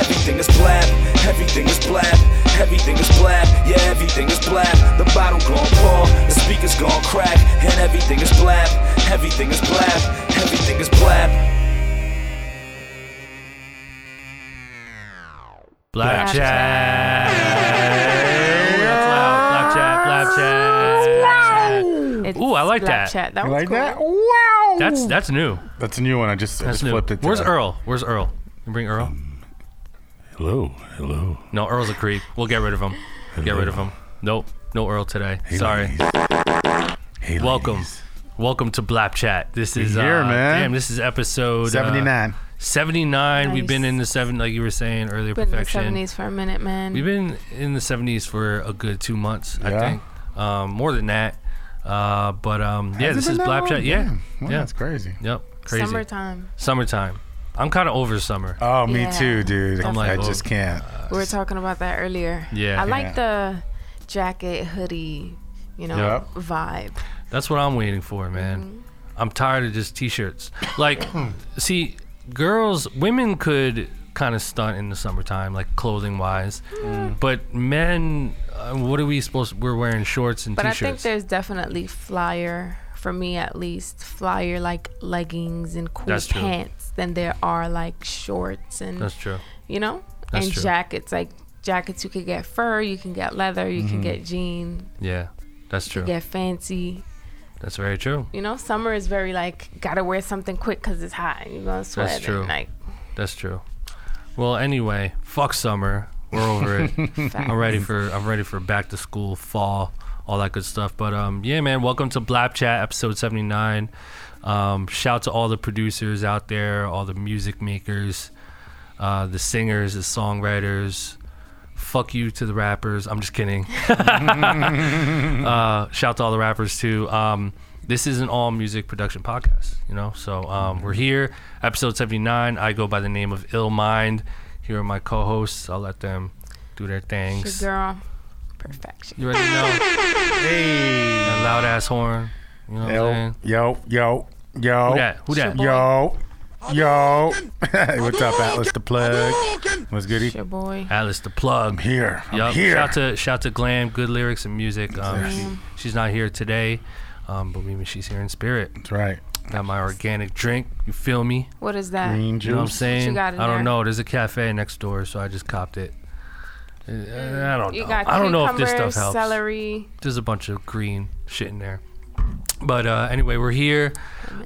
everything is blab, everything is blab, everything is blab, yeah, everything is blab. The bottle gon' pour, the speakers gon' crack, and everything is blab, everything is blab, everything is blab. Black Black chat. That's loud. Black chat. Black chat. It's Ooh, I like Black that. Chat. That You was like cool. that? Wow. That's that's new. That's a new one. I just, I That's just new. flipped it. Where's that. Earl? Where's Earl? You bring Earl? Hello. Hello. No, Earl's a creep. We'll get rid of him. Get rid of him. Nope. No Earl today. Hey, Sorry. ladies. Hey, Welcome. ladies. Welcome to Blap Chat. This is here, uh, man. Damn, this is episode uh, 79. 79. We've been Nice. in the seven, like you were saying earlier. Been in the perfection. 70s for a minute, man. We've been in the 70s for a good two months, I Yeah? think. Um, more than that. Uh, but um, yeah, Has this it is been that Blap long? Chat. Yeah. Damn. Wow, yeah. That's crazy. Yep. Crazy. Summertime. Summertime. I'm kind of over summer. Oh, me Yeah. too, dude. I'm like, I oh. just can't. We were talking about that earlier. Yeah. I like Yeah. the jacket, hoodie, you know, Yep. vibe. That's what I'm waiting for, man. Mm-hmm. I'm tired of just t-shirts. Like, see, girls, women could kind of stunt in the summertime, like clothing wise, Mm. but men, uh, what are we supposed? We're wearing shorts and But I t-shirts. I think there's definitely flyer, for me at least, flyer like leggings and cool That's true. pants than there are like shorts and, That's true. you know, That's and true. jackets. Like jackets, you could get fur, you can get leather, you Mm-hmm. can get jean, Yeah, that's true. get fancy. That's very true. You know, summer is very like, gotta wear something quick because it's hot. and You're gonna sweat. That's true. And, like, That's true. Well, anyway, fuck summer. We're over it. I'm ready for I'm ready for back to school, fall, all that good stuff. But um, yeah, man, welcome to Blap Chat, episode 79. Um, shout to all the producers out there, all the music makers, uh, the singers, the songwriters. Fuck you to the rappers. I'm just kidding. uh, shout to all the rappers too. Um, this is an all music production podcast, you know. So um, we're here, episode 79. I go by the name of Ill Mind. Here are my co-hosts. I'll let them do their it's things. your girl, perfection. You already know Hey. that loud ass horn. You know what I'm Yo, saying? yo, yo, yo. Who that? Who that? Yo. Yo. What's up, Atlas the plug? What's goody? It's your boy. Atlas the plug. I'm here. I'm Yup. here. Shout to shout to Glam, good lyrics and music. Um, Yes. she, she's not here today, um, but maybe she's here in spirit. That's right. Got my organic drink. You feel me? What is that? Green You know what I'm juice. saying? got in I don't there? know. There's a cafe next door, so I just copped it. Uh, I don't You know. got I don't know if this stuff helps. celery. There's a bunch of green shit in there. But uh, anyway, we're here.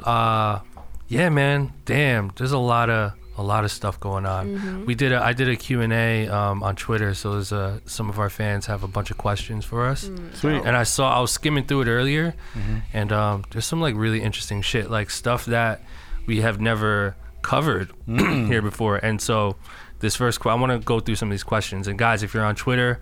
Uh, yeah, man. Damn, there's a lot of a lot of stuff going on. Mm-hmm. We did a I did a Q and A um, on Twitter, so there's uh, some of our fans have a bunch of questions for us. Mm. Sweet. And I saw I was skimming through it earlier, and um, there's some like really interesting shit, like stuff that we have never covered here before. And so this first, que- I want to go through some of these questions. And guys, if you're on Twitter,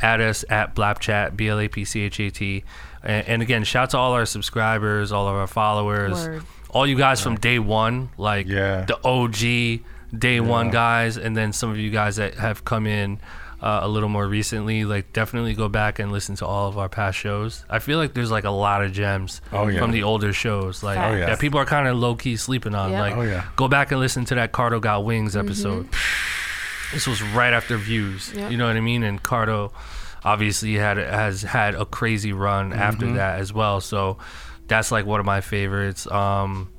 add us at Blapchat, B L A P C H A T. And, and again, shout to all our subscribers, all of our followers, Word. all you guys from day one, like Yeah. the OG day one guys, and then some of you guys that have come in uh, a little more recently. Like, definitely go back and listen to all of our past shows. I feel like there's like a lot of gems Oh, yeah. from the older shows, like Oh, yeah. that people are kind of low key sleeping on. Yeah. Like, Oh, yeah. go back and listen to that Cardo Got Wings episode. This was right after Views. Yeah. You know what I mean? And Cardo obviously had has had a crazy run Mm-hmm. after that as well. So that's like one of my favorites. Um,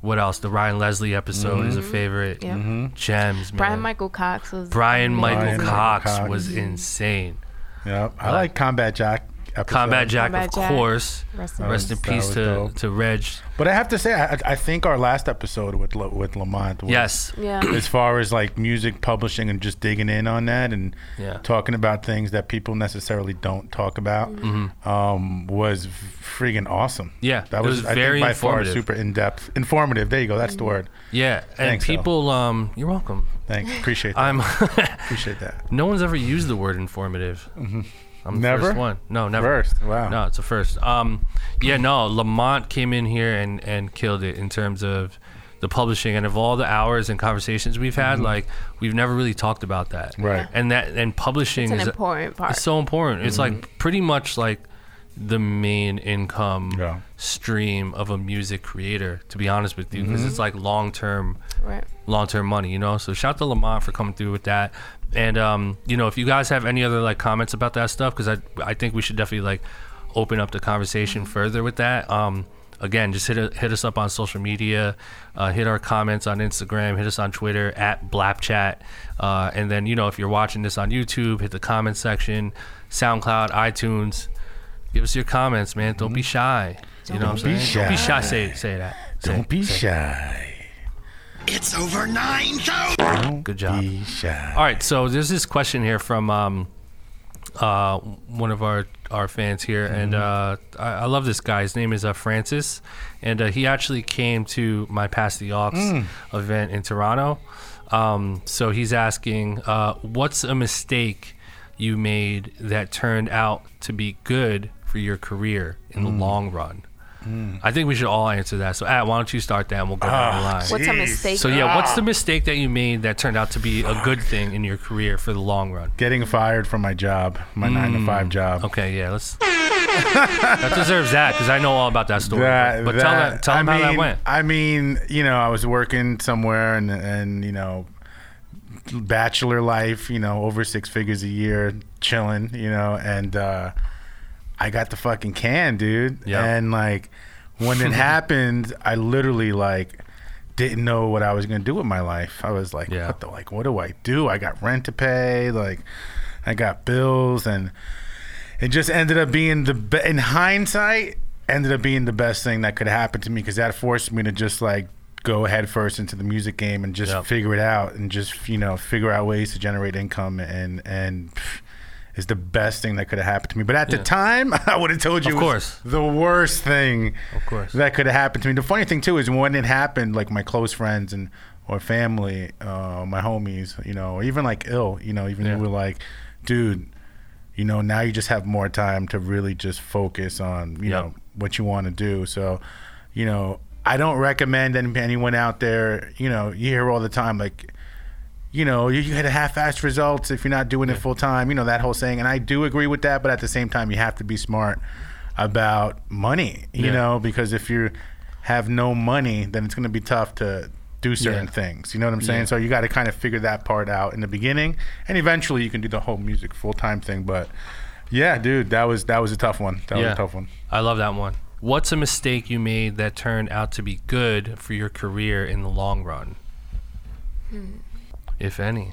what else? The Ryan Leslie episode is a favorite. Yeah. Gems, man. Brian Michael Cox was. Brian amazing. Michael Brian Cox, Cox. was insane. Yep. I like Combat Jack episode. Combat Jack, Combat of Jack. course. Rest in Rest in peace to, dope. to Reg. But I have to say, I, I think our last episode with La- with Lamont was Yes. Yeah. as far as like music publishing and just digging in on that and Yeah. talking about things that people necessarily don't talk about um, was freaking awesome. Mm-hmm. Yeah, that it was, was I very think by far super in depth, informative. There you go. That's the word. Yeah. And Thanks, Al. people, um, you're welcome. Thanks. Appreciate that. I'm. Appreciate that. no one's ever used the word informative. I'm the Never? first one. No, never. First. Wow. No, it's a first. Um, yeah, no. Lamont came in here and and killed it in terms of the publishing and of all the hours and conversations we've had. Like we've never really talked about that. Mm-hmm. Right. And that and publishing It's an is important part. it's so important. It's Mm-hmm. like pretty much like the main income Yeah. stream of a music creator. To be honest with you, because Mm-hmm. it's like long term right. long term money, you know. So shout to Lamont for coming through with that. And um, you know, if you guys have any other like comments about that stuff, because I I think we should definitely like open up the conversation further with that. Um, again, just hit hit us up on social media, uh, hit our comments on Instagram, hit us on Twitter at Blapchat, uh, and then you know if you're watching this on YouTube, hit the comment section, SoundCloud, iTunes. Give us your comments, man. Don't be shy. You know what I'm Don't be saying? Don't be shy. shy. Say say that. Say, Don't be say. shy. It's over 9,000. Good job. Be shy. All right, so there's this question here from um, uh, one of our our fans here, and uh, I, I love this guy. His name is uh, Francis, and uh, he actually came to my Pass the Aux event in Toronto. Um, so he's asking, uh, what's a mistake you made that turned out to be good for your career in the long run? I think we should all answer that. So, At, why don't you start that, and we'll go down the line. What's a mistake? So yeah, what's the mistake that you made that turned out to be a good thing in your career for the long run? Getting fired from my job, my nine to five job. Mm. Okay, yeah, let's. that deserves that because I know all about that story. That, but tell that- that, tell I them how that went. I mean, you know, I was working somewhere and and you know, bachelor life, you know, over six figures a year, chilling, you know, and uh, I got the fucking can, dude. Yeah. And like when it happened, I literally like didn't know what I was gonna do with my life. I was like, Yeah. what the like, what do I do? I got rent to pay, like, I got bills, and it just ended up being the be- in hindsight ended up being the best thing that could happen to me because that forced me to just like go head first into the music game and just Yep. figure it out and just you know figure out ways to generate income and and pff, is the best thing that could have happened to me but at the Yeah. time i would have told you Of course. the worst thing Of course. that could have happened to me the funny thing too is when it happened like my close friends and or family uh, my homies you know even like ill you know even Yeah. were like dude you know now you just have more time to really just focus on you Yep. know what you want to do so you know i don't recommend anyone out there you know you hear all the time like you know you, you had a half-assed results if you're not doing it full time you know that whole saying and i do agree with that but at the same time you have to be smart about money you Yeah. know because if you have no money then it's going to be tough to do certain Yeah. things you know what i'm saying Yeah. so you got to kind of figure that part out in the beginning and eventually you can do the whole music full-time thing but yeah dude that was that was a tough one that was Yeah. a tough one I love that one. What's a mistake you made that turned out to be good for your career in the long run? Hmm. If any.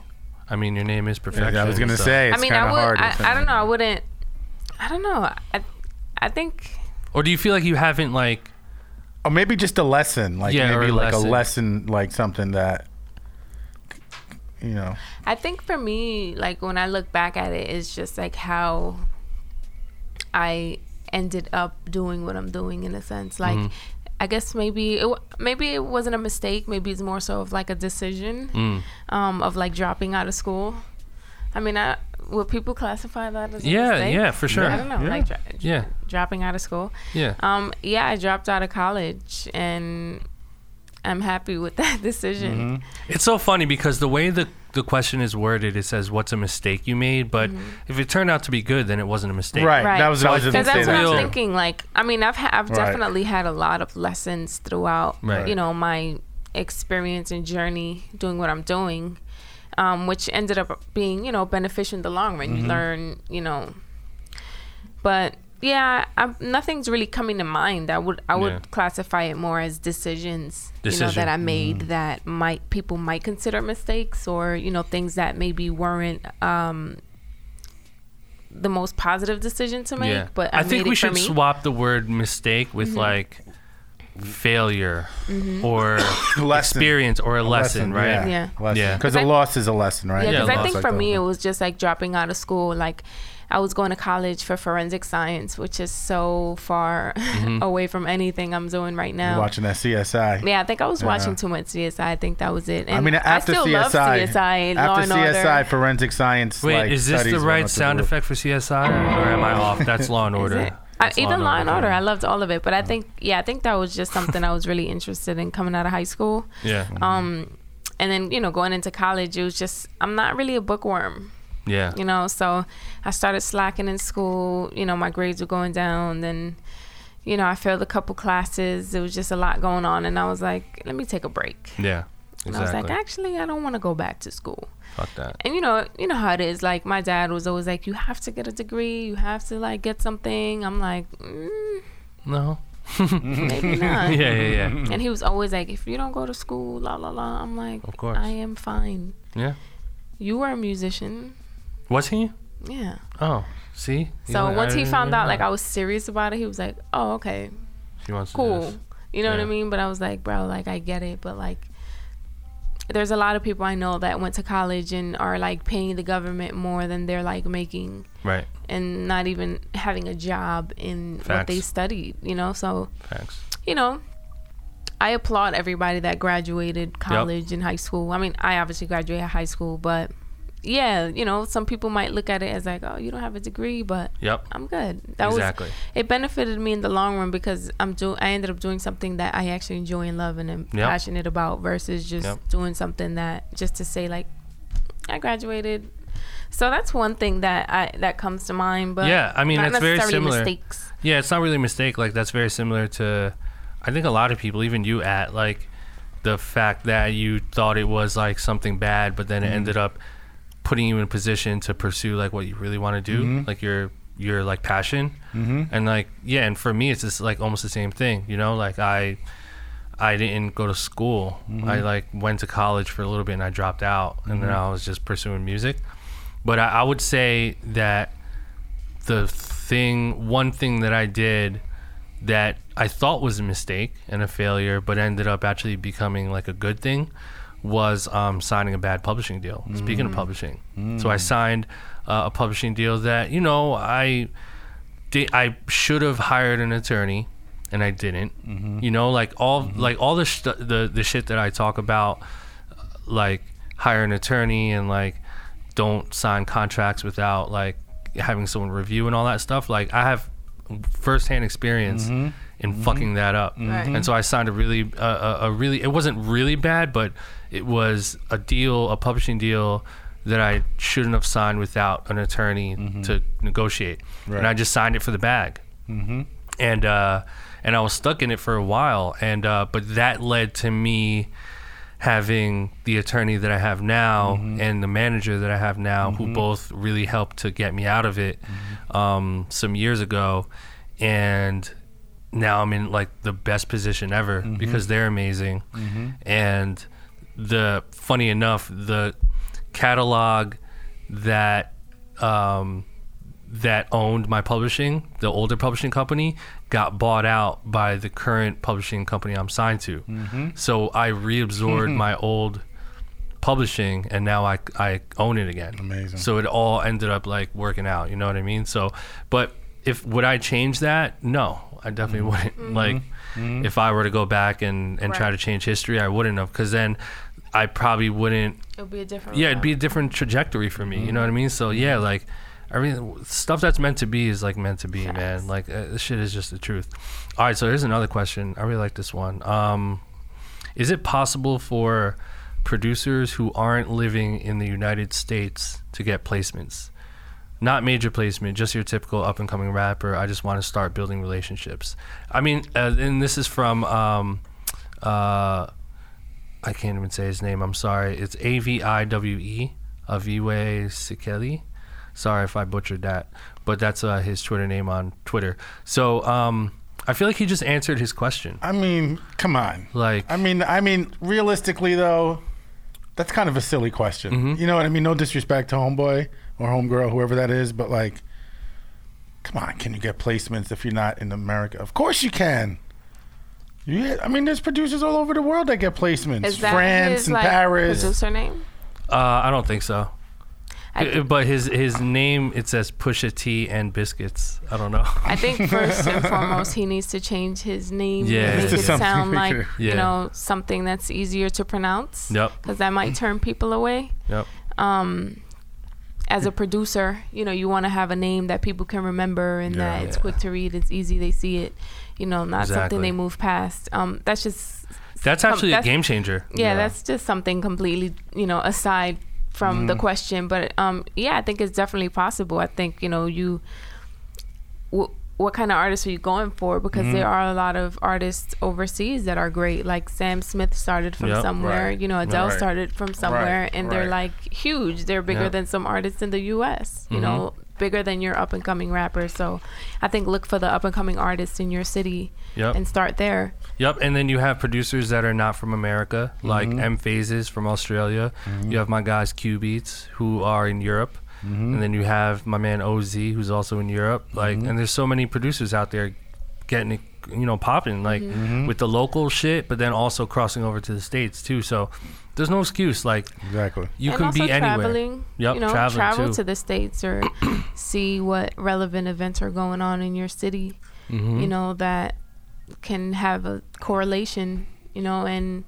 I mean, your name is perfection. i was going to so- say it's I mean, kind I of would. hard I, I don't know. I wouldn't. I don't know. I, I think. Or do you feel like you haven't like? or maybe just a lesson like Yeah, maybe a like lesson. a lesson like something that you know I think for me, like when I look back at it, it's just like how I ended up doing what I'm doing in a sense. Like, Mm-hmm. I guess maybe it maybe it wasn't a mistake. Maybe it's more so of like a decision Mm. um, of like dropping out of school. I mean, I, would people classify that as a Yeah, mistake? yeah, for sure. I don't know, Yeah. like dro- Yeah. dropping out of school. Yeah. Um, yeah, I dropped out of college, and I'm happy with that decision. Mm-hmm. It's so funny because the way the the question is worded, it says, "What's a mistake you made?" But if it turned out to be good, then it wasn't a mistake. right, Right. that was So what I I was just Because that's what real- I'm that. thinking. Like, I mean, I've ha- I've Right. definitely had a lot of lessons throughout, Right. you know, my experience and journey doing what I'm doing, um, which ended up being, you know, beneficial in the long run. Mm-hmm. You learn, you know, but yeah, I, nothing's really coming to mind. I would I would Yeah. classify it more as decisions, you know, that I made Mm-hmm. that might people might consider mistakes or you know things that maybe weren't um, the most positive decision to make, yeah. but I, I think we should me. swap the word mistake with like failure Mm-hmm. or experience or a, lesson, right? Yeah. Yeah. Lesson. Yeah. Because I- a loss is a lesson, right? Yeah, Yeah, because I think like for that. me it was just like dropping out of school. Like I was going to college for forensic science, which is so far Mm-hmm. away from anything I'm doing right You're now. watching that CSI. Yeah, I think I was Yeah. watching too much CSI. I think that was it. And I mean, after I still CSI, love CSI, Law after and CSI, Order. forensic science. Wait, like, is this the right sound roof. effect for CSI, or am I off? That's Law and Order. I, even Law and Order, I loved all of it. But I think, yeah, I think that was just something I was really interested in coming out of high school. Yeah, Um, and then you know, going into college, it was just I'm not really a bookworm. Yeah, you know so i started slacking in school you know my grades were going down then you know i failed a couple classes there was just a lot going on and i was like let me take a break yeah. and i was like actually i don't want to go back to school Fuck that. and you know you know how it is like my dad was always like you have to get a degree you have to like get something i'm like mm, No. maybe not Yeah, yeah, yeah. and he was always like if you don't go to school la la la i'm like Of course. i am fine Yeah. you were a musician Was he? yeah Oh, see. So Yeah, once I he found out like. I was serious about it, he was like, "Oh, okay, she wants to cool." You know what I mean? But I was like, "Bro, like I get it, but like there's a lot of people I know that went to college and are like paying the government more than they're like making Right. and not even having a job in what they studied, you know? So, Facts. you know, I applaud everybody that graduated college and high school. I mean, I obviously graduated high school, but yeah, you know, some people might look at it as like, "Oh, you don't have a degree," but Yep. I'm good. That Exactly. was it benefited me in the long run because I'm do I ended up doing something that I actually enjoy and love and am Yep. passionate about versus just Yep. doing something that just to say like I graduated. So that's one thing that I that comes to mind. But Yeah, I mean, not that's very similar. Mistakes. Yeah, it's not really a mistake. Like that's very similar to, I think a lot of people, even you, at like the fact that you thought it was like something bad, but then it mm-hmm. ended up putting you in a position to pursue like what you really want to do, mm-hmm. like your your like passion, mm-hmm. and like yeah, and for me, it's just like almost the same thing. You know, like I. I didn't go to school. Mm-hmm. I like went to college for a little bit and I dropped out, and then mm-hmm. I was just pursuing music. But I, I would say that the thing, one thing that I did that I thought was a mistake and a failure, but ended up actually becoming like a good thing, was um, signing a bad publishing deal. Speaking of mm. publishing, mm. so I signed uh, a publishing deal that you know I did. I should have hired an attorney, and I didn't. Mm-hmm. You know, like all mm-hmm. like all the sh- the the shit that I talk about, like hire an attorney and like don't sign contracts without like having someone review and all that stuff. Like I have firsthand experience mm-hmm. in fucking that up, Right. and so I signed a really uh, a, a really it wasn't really bad, but it was a deal, a publishing deal that I shouldn't have signed without an attorney to negotiate, and I just signed it for the bag, mm-hmm. and uh, and I was stuck in it for a while, and uh, but that led to me having the attorney that I have now and the manager that I have now, who both really helped to get me out of it um, some years ago, and now I'm in like the best position ever because they're amazing, and the funny enough the catalog that um, that owned my publishing, the older publishing company, got bought out by the current publishing company I'm signed to. Mm-hmm. So I reabsorbed my old publishing and now I, I own it again. Amazing. So it all ended up like working out, you know what I mean? So, but if would I change that? No, I definitely mm-hmm. wouldn't. Like mm-hmm. If I were to go back and, and try to change history, I wouldn't have because then I probably wouldn't It'll be a different. yeah, it'd be a different trajectory for me. You know what I mean? So yeah, like I mean, stuff that's meant to be is like meant to be, man. Like uh, this shit is just the truth. All right, so here's another question. I really like this one. Um, is it possible for producers who aren't living in the United States to get placements? Not major placement, just your typical up and coming rapper. I just want to start building relationships. I mean, uh, and this is from um, uh, I can't even say his name. I'm sorry. It's A V I W E Aviwe Sikeli. Sorry if I butchered that, but that's uh, his Twitter name on Twitter. So um, I feel like he just answered his question. I mean, come on. Like, I mean, I mean, realistically though, that's kind of a silly question. Mm-hmm. You know what I mean? No disrespect to homeboy or homegirl, whoever that is, but like, come on, can you get placements if you're not in America? Of course you can. Yeah, I mean, there's producers all over the world that get placements. Is that France his and like Paris. producer name? Uh, I don't think so. I, Uh, but his his name it says Pusha T and Biscuits. I don't know. I think first and foremost he needs to change his name Yeah. and make To it sound like Yeah. you know something that's easier to pronounce. Yep. Because that might turn people away. Yep. Um, as a producer, you know, you want to have a name that people can remember and Yeah. that it's quick to read, it's easy, they see it. You know, not Exactly. something they move past. Um, that's just That's some- actually a that's- game changer. yeah, Yeah. that's just something completely, you know, aside from Mm-hmm. the question. But um, yeah, I think it's definitely possible. I think you know you. W- what kind of artists are you going for? Because Mm-hmm. there are a lot of artists overseas that are great. Like Sam Smith started from Yep. somewhere. Right. You know, Adele Right. started from somewhere, Right. and they're like huge. They're bigger Yep. than some artists in the U.S. You Mhm. know, bigger than your up and coming rapper. So, I think look for the up and coming artists in your city Yep. and start there. Yep, and then you have producers that are not from America, like M-Phazes from Australia. You have my guys Cubeatz who are in Europe, Mm-hmm. and then you have my man Oz who's also in Europe. Mm-hmm. Like, and there's so many producers out there getting it, you know, popping like mm-hmm. with the local shit, but then also crossing over to the states too. So there's no excuse. Like, Exactly. you and can also be anywhere. traveling. Yep, you know, traveling travel too. to the states or see what relevant events are going on in your city. Mm-hmm. You know that can have a correlation. You know, and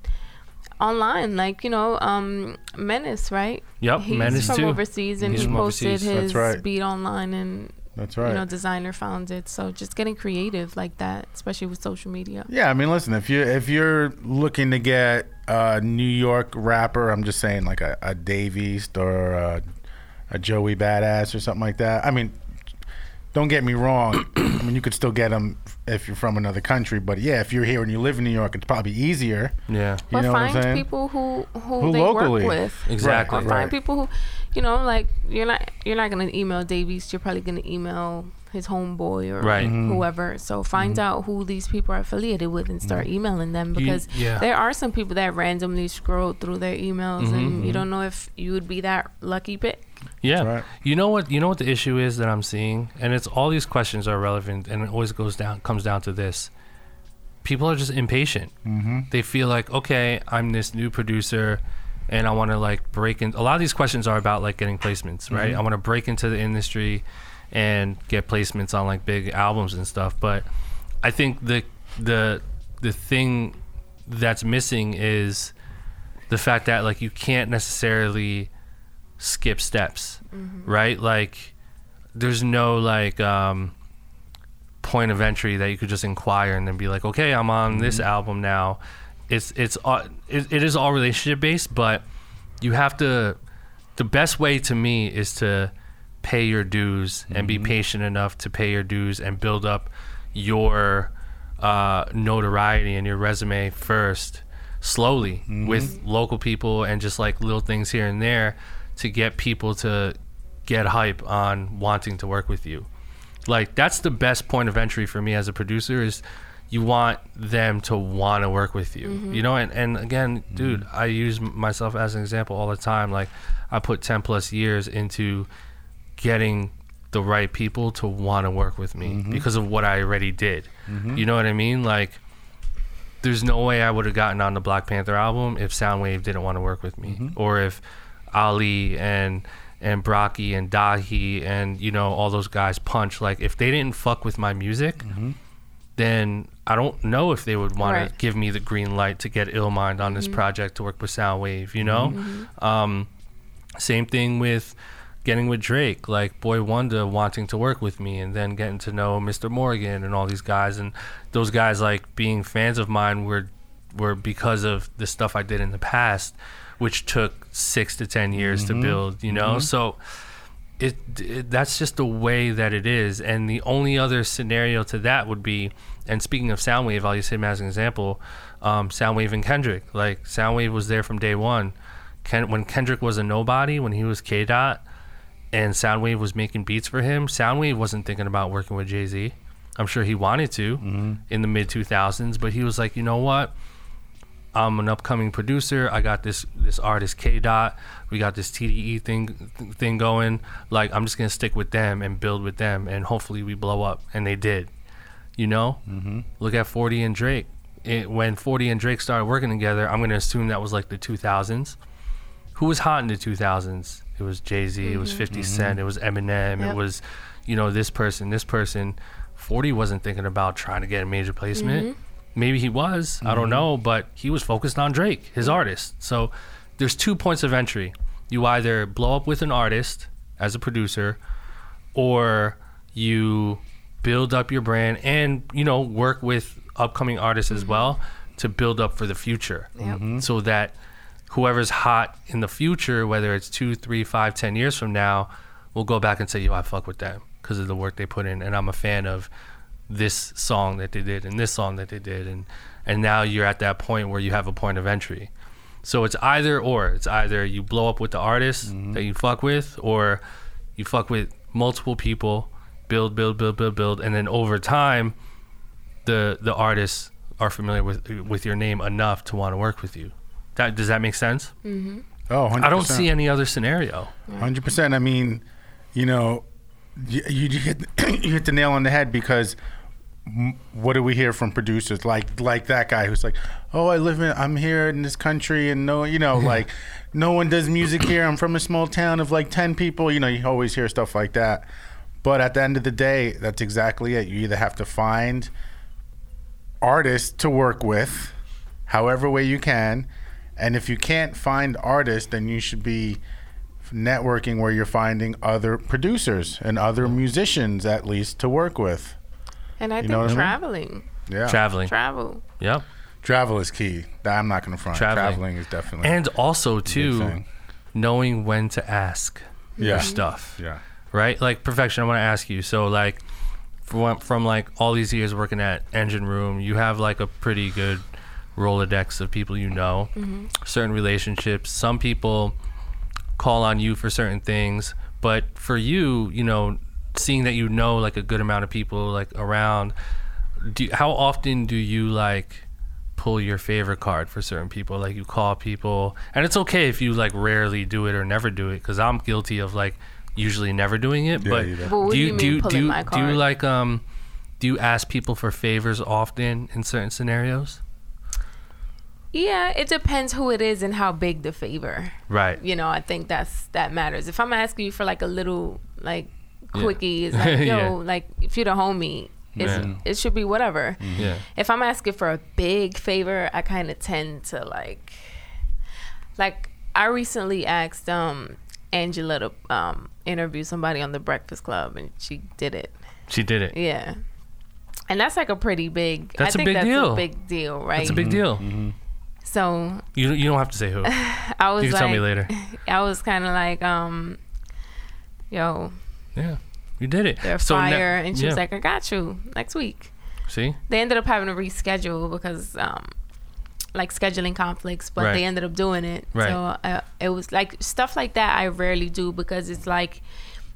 online, like you know, um, Menace, right? Yep, He's Menace from too. overseas, and He's he posted overseas. his right. beat online, and That's right. you know, Desiigner found it. So just getting creative like that, especially with social media. Yeah, I mean, listen, if you if you're looking to get a New York rapper, I'm just saying like a, a Dave East or a, a Joey Badass or something like that. I mean, don't get me wrong. I mean, you could still get them if you're from another country, but yeah, if you're here and you live in New York, it's probably easier. Yeah, You But know what I'm find people who who, Who they locally. work with. Exactly. Or find Right. people who, you know, like you're not you're not gonna email Dave East. You're probably gonna email his homeboy or Right. Mhm. whoever. So find out who these people are affiliated with and start emailing them You- because yeah. there are some people that randomly scroll through their emails Mm-hmm, and you don't know if you would be that lucky pick. Yeah. right. You know what? You know what the issue is that I'm seeing, and it's all these questions are relevant, and it always goes down comes down to this: people are just impatient. Mm-hmm. They feel like, okay, I'm this new producer, and I want to like break in. A lot of these questions are about like getting placements, right? I want to break into the industry and get placements on like big albums and stuff. But I think the the the thing that's missing is the fact that like you can't necessarily skip steps, mm-hmm. right? Like there's no like um point of entry that you could just inquire and then be like, okay, I'm on this mm-hmm. album now. It's it's all it, it is all relationship based, but you have to. The best way to me is to pay your dues and be mm-hmm. patient enough to pay your dues and build up your uh, notoriety and your resume first, slowly with local people and just like little things here and there to get people to get hype on wanting to work with you. Like that's the best point of entry for me as a producer is you want them to want to work with you mm-hmm. you know? And, and again mm-hmm. dude i use myself as an example all the time. Like i put 10 plus years into getting the right people to want to work with me mm-hmm. because of what i already did. You know what i mean? Like there's no way i would have gotten on the black panther album if Sounwave didn't want to work with me or if ali and and Brocky and Dahi and you know all those guys punch. Like if they didn't fuck with my music mm-hmm. then I don't know if they would want Right. to give me the green light to get Ill Mind on this mm-hmm. project to work with Sounwave you know? Mm-hmm. Um, same thing with getting with Drake. Like Boi-1da wanting to work with me and then getting to know Mr. Morgan and all these guys. And those guys like being fans of mine were were because of the stuff I did in the past which took 6 to 10 years to mm-hmm. build you know? Mm-hmm. So it, it that's just the way that it is. And the only other scenario to that would be and speaking of Sounwave i'll use him as an example um, Sounwave and kendrick. Like Sounwave was there from day one. Ken, when kendrick was a nobody when he was k-dot and Sounwave was making beats for him Sounwave wasn't thinking about working with jay-z. I'm sure he wanted to mm-hmm. in the mid 2000s but he was like you know what I'm an upcoming producer. I got this this artist K Dot. We got this TDE thing thing going. Like I'm just gonna stick with them and build with them, and hopefully we blow up. And they did. You know, mm-hmm. look at 40 and Drake. It, when 40 and Drake started working together, I'm gonna assume that was like the 2000s. Who was hot in the 2000s? It was Jay Z. It was mm-hmm. 50 mm-hmm. Cent. It was Eminem. Yep. It was, you know, this person, this person. 40 wasn't thinking about trying to get a major placement. Mm-hmm. Maybe he was. I don't mm-hmm. know, but he was focused on Drake, his artist. So there's two points of entry. You either blow up with an artist as a producer, or you build up your brand and you know work with upcoming artists as mm-hmm. well to build up for the future Yep. Mm-hmm. so that whoever's hot in the future whether it's two three five ten years from now will go back and say yo i fuck with them because of the work they put in and i'm a fan of this song that they did and this song that they did. And and now you're at that point where you have a point of entry. So it's either or. It's either you blow up with the artist mm-hmm. that you fuck with or you fuck with multiple people build build build build build. And then over time the the artists are familiar with with your name enough to want to work with you. That does that make sense? Mm-hmm. Oh, 100%. i don't see any other scenario. Hundred percent. I mean, you know, you, you hit you hit the nail on the head because what do we hear from producers like like that guy who's like, oh, I live in, I'm here in this country, and no, you know, like no one does music here. I'm from a small town of like ten people. You know, you always hear stuff like that. But at the end of the day, that's exactly it. You either have to find artists to work with, however way you can, and if you can't find artists, then you should be networking where you're finding other producers and other musicians at least to work with. And I You think know what I mean? traveling, Yeah. traveling travel. yep Travel is key. That I'm not going to front. Traveling. Traveling. is definitely and also a too knowing when to ask Yeah. your stuff Yeah. right? Like perfection. I want to ask you. So like, from from like all these years working at Engine Room, you have like a pretty good rolodex of people you know, mm-hmm. certain relationships. Some people call on you for certain things, but for you, you know, seeing that you know like a good amount of people like around, do how often do you like? pull your favorite card for certain people like you call people and it's okay if you like rarely do it or never do it because i'm guilty of like usually never doing it Yeah, but you do. But what do you do, my do you like um do you ask people for favors often in certain scenarios Yeah, it depends who it is and how big the favor. right You know, I think that's that matters. If I'm asking you for like a little like Yeah. quickie, it's like yo, Yeah. like if you're the homie, it's, Yeah. it should be whatever. yeah If I'm asking for a big favor, I kind of tend to like, like I recently asked um Angela to um interview somebody on the Breakfast Club, and she did it. she did it Yeah. And that's like a pretty big. That's I a think big that's deal. a big deal, right? that's a big deal so you, you don't have to say who I was can like, tell me later I was kind of like, um, yo, yeah you did it they're So fire, and she was like, I got you next week. see They ended up having to reschedule because, um, like scheduling conflicts, but Right. they ended up doing it. Right. So uh, it was like stuff like that. I rarely do because it's like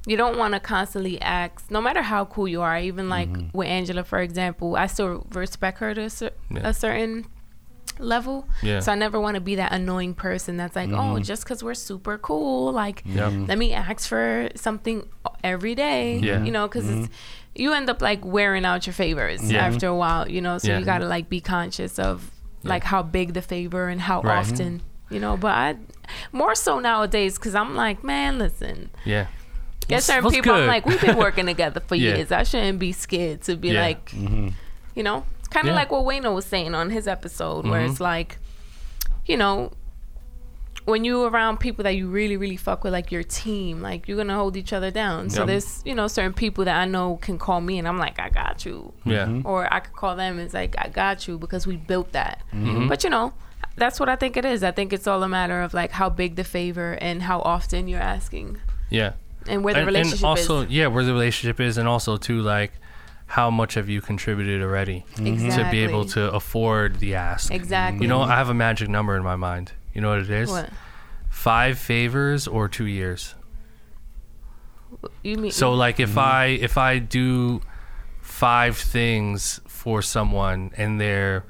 you don't want to constantly ask, no matter how cool you are. Even like with Angela, for example, I still respect her to a, cer- Yeah. a certain level. Yeah. So I never want to be that annoying person that's like, oh, mm-hmm. just because we're super cool, like, Yep. Mm-hmm. let me ask for something every day. Yeah. You know, because it's mm-hmm. you end up like wearing out your favors Yeah. after a while. You know, so Yeah. you gotta like be conscious of like how big the favor and how Right. often. You know, but I more so nowadays because I'm like, man, listen. yeah There's What's- certain what's people I'm like, we've been working together for Yeah. years. I shouldn't be scared to be Yeah. like, you know, it's kind of Yeah. like what Wayno was saying on his episode, where Mhm. it's like, you know, when you around people that you really, really fuck with, like your team, like you're gonna hold each other down. So there's, you know, certain people that I know can call me, and I'm like, I got you, yeah or I could call them and it's like, I got you because we built that. Mm-hmm. But you know. That's what I think it is. I think it's all a matter of like how big the favor and how often you're asking yeah and where the and, relationship and also is. yeah where the relationship is and also too like how much have you contributed already Exactly. to be able to afford the ask Exactly. you know i have a magic number in my mind you know what it is What? five favors or two years You mean so like if mm-hmm. i if i do five things for someone and they're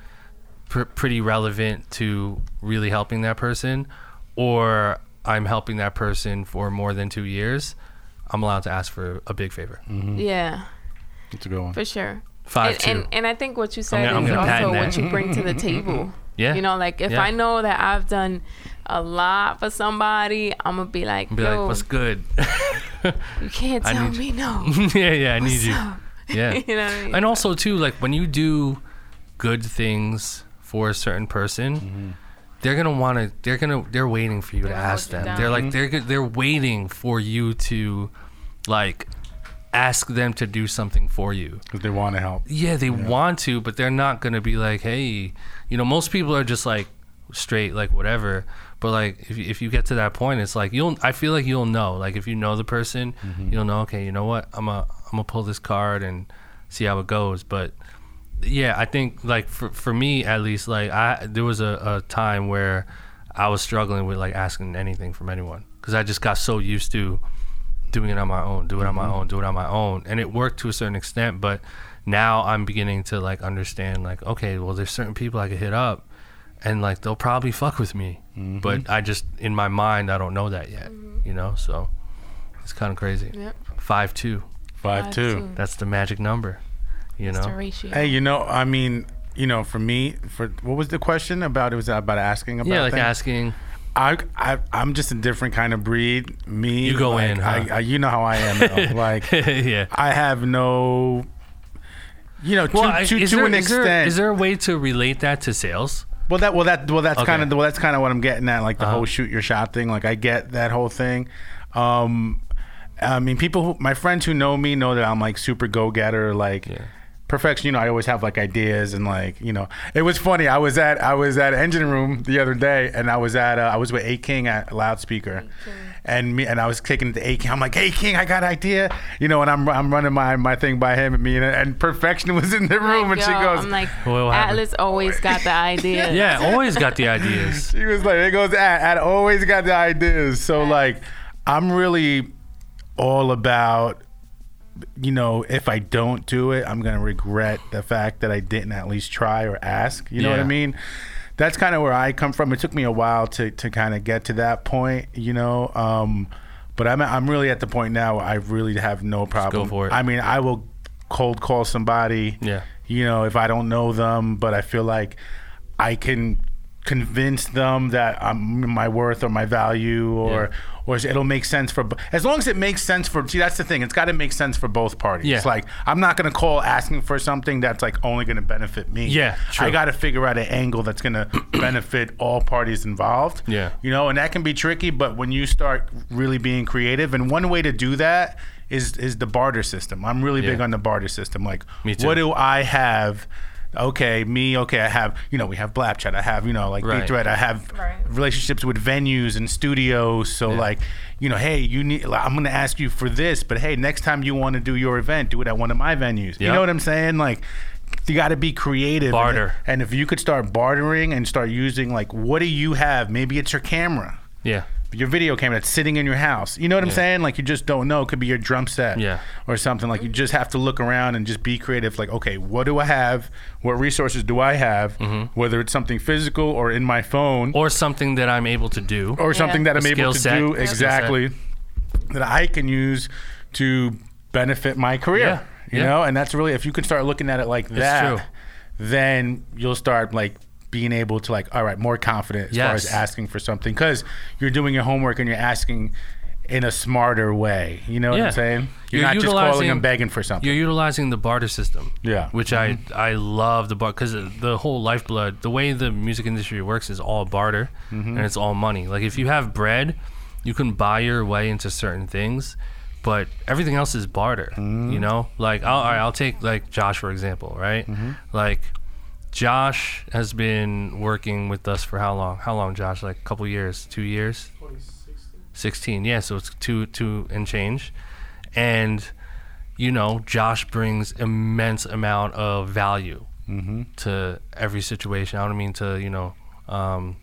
pr- pretty relevant to really helping that person, or I'm helping that person for more than two years, I'm allowed to ask for a big favor. Mm-hmm. Yeah, That's a good one. for sure. Five and, two. and and I think what you said gonna- I'm is gonna also what that. you bring to the mm-hmm. table. Mm-hmm. Yeah. You know, like if Yeah. I know that I've done a lot for somebody, I'm gonna be like, Be like, what's good? you can't I tell need- me no. yeah, yeah, I need you. up? Yeah. you know what I mean? and also too like when you do good things for a certain person mm-hmm. they're gonna want to they're gonna they're waiting for you to They're ask them down. they're like they're they're waiting for you to like ask them to do something for you. Because they want to help. yeah they want to but they're not gonna be like hey you know most people are just like straight like whatever. But like if, you- if you get to that point it's like you'll i feel like you'll know. Like if you know the person mm-hmm. you'll know okay you know what? I'm a i'm gonna pull this card and see how it goes. But yeah i think like for, for me at least like i there was a, a time where i was struggling with like asking anything from anyone because i just got so used to doing it on my own do it on my mm-hmm. own do it on my own and it worked to a certain extent but now i'm beginning to like understand like okay well there's certain people i could hit up and like they'll probably fuck with me mm-hmm. but i just in my mind i don't know that yet mm-hmm. you know so it's kind of crazy Yep. five two Five, Five, two. two. that's the magic number you It's know. Hey, you know, I mean, you know, for me, for what was the question about? It was about asking about. yeah like things? asking I, I, I'm just a different kind of breed. Me, You go like, in, huh? I, I, you know how I am. Though. like, yeah I have no, you know, to, well, I- to, is, to there, an is extent. is there a way to relate that to sales Well, that well that well that's Okay. kind of well that's kind of what I'm getting at, like the Uh-huh. whole shoot your shot thing. Like I get that whole thing. Um, I mean, people, who, my friends who know me know that I'm like super go getter, like. Yeah. Perfection, you know. I always have like ideas and like you know. It was funny. I was at I was at Engine Room the other day, and I was at uh, I was with A King at Loudspeaker, and me and I was kicking it to A King. I'm like, Hey King, I got an idea, you know. And I'm I'm running my my thing by him and me, and, and Perfection was in the room, Like, and she goes, I'm like, What will happen? Atlas always got the idea. yeah always got the ideas She was like, it goes at, at always got the ideas. So like, I'm really all about, you know, if I don't do it, I'm gonna regret the fact that I didn't at least try or ask. You know what I mean? That's kind of where I come from. It took me a while to to kind of get to that point. You know. Um, but I'm I'm really at the point now. Where I really have no problem. Go for it. I mean, I will cold call somebody Yeah. you know, if I don't know them, but I feel like I can convince them that I'm my worth or my value or or it'll make sense for as long as it makes sense for see that's the thing it's got to make sense for both parties Yeah. it's like I'm not going to call asking for something that's like only going to benefit me Yeah, true. I got to figure out an angle that's going to benefit all parties involved Yeah. you know and that can be tricky but when you start really being creative and one way to do that is is the barter system I'm really big on the barter system like what do I have? Okay, me. Okay, I have. You know, we have Blapchat. I have. You know, like Right. Big Thread. I have Right. relationships with venues and studios. So Yeah. like, you know, hey, you need. like, I'm gonna ask you for this, but hey, next time you want to do your event, do it at one of my venues. You know what I'm saying? Like. You got to be creative. Barter. And if you could start bartering and start using, like, what do you have? Maybe it's your camera yeah your video camera that's sitting in your house. You know what I'm Yeah. saying? Like you just don't know. It could be your drum set. Yeah. Or something. Like you just have to look around and just be creative. Like, okay, what do I have? What resources do I have? Mm-hmm. Whether it's something physical or in my phone or, something that i'm able to do Or something that I'm able to set. do exactly that I can use to benefit my career. Yeah. You Yeah. know, and that's really if you can start looking at it like that, true. then you'll start like being able to like all right more confident as far as asking for something because you're doing your homework and you're asking in a smarter way you know what i'm saying you're, You're not just calling and begging for something You're utilizing the barter system. Yeah. Which I mm-hmm. I love the bar because the whole lifeblood, the way the music industry works is all barter mm-hmm. and it's all money. Like if you have bread, you can buy your way into certain things, but everything else is barter. You mm-hmm. know, like I'll all right, I'll take like Josh for example, right? Like Josh has been working with us for how long? How long, Josh? Like a couple years, two years. 16 yeah so it's two two and change. And you know josh brings immense amount of value to every situation. I don't mean to you know um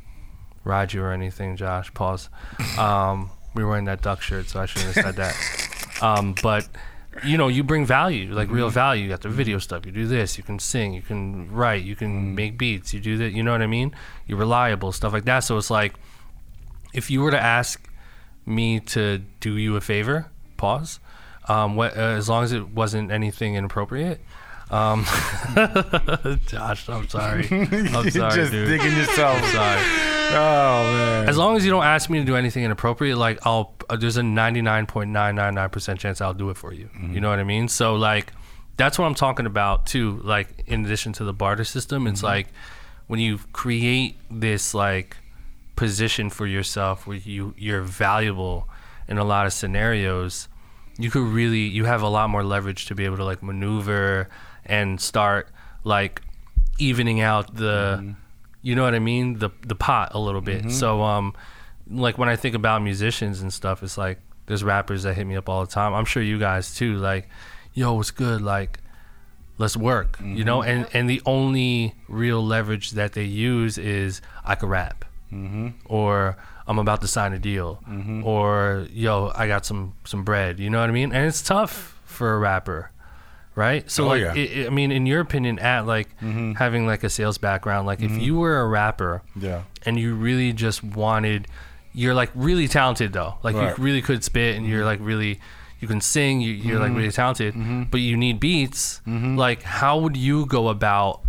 ride you or anything josh. Pause. Um we were wearing that duck shirt so i shouldn't have said that. Um but you know, you bring value, like real Mm-hmm. value. You got the video stuff. You do this. You can sing. You can write. You can Mm-hmm. make beats. You do that. You know what I mean? You're reliable, stuff like that. So it's like, if you were to ask me to do you a favor, pause. Um, what, uh, as long as it wasn't anything inappropriate. Um, Josh, I'm sorry. I'm sorry, just dude. digging yourself. Sorry. Oh man. As long as you don't ask me to do anything inappropriate, like I'll, uh, there's a 99.999% chance I'll do it for you. Mm-hmm. You know what I mean? So like, that's what I'm talking about too. Like, in addition to the barter system, it's mm-hmm. like when you create this like position for yourself where you you're valuable in a lot of scenarios, you could really you have a lot more leverage to be able to like maneuver and start like evening out the mm-hmm. You know what I mean the the pot a little bit. So um like when I think about musicians and stuff, it's like there's rappers that hit me up all the time. I'm sure you guys too. Like, yo, what's good? Like, let's work. You know, and and the only real leverage that they use is I could rap, mm-hmm. or I'm about to sign a deal, or yo, I got some some bread. You know what I mean? And it's tough for a rapper. Right, so Oh, like, yeah. i I mean, in your opinion, at like mm-hmm. having like a sales background, like if mm-hmm. you were a rapper, Yeah. and you really just wanted you're like really talented though. Like Right. you really could spit and you're mm-hmm. like really you can sing you, you're like really talented but you need beats. Like how would you go about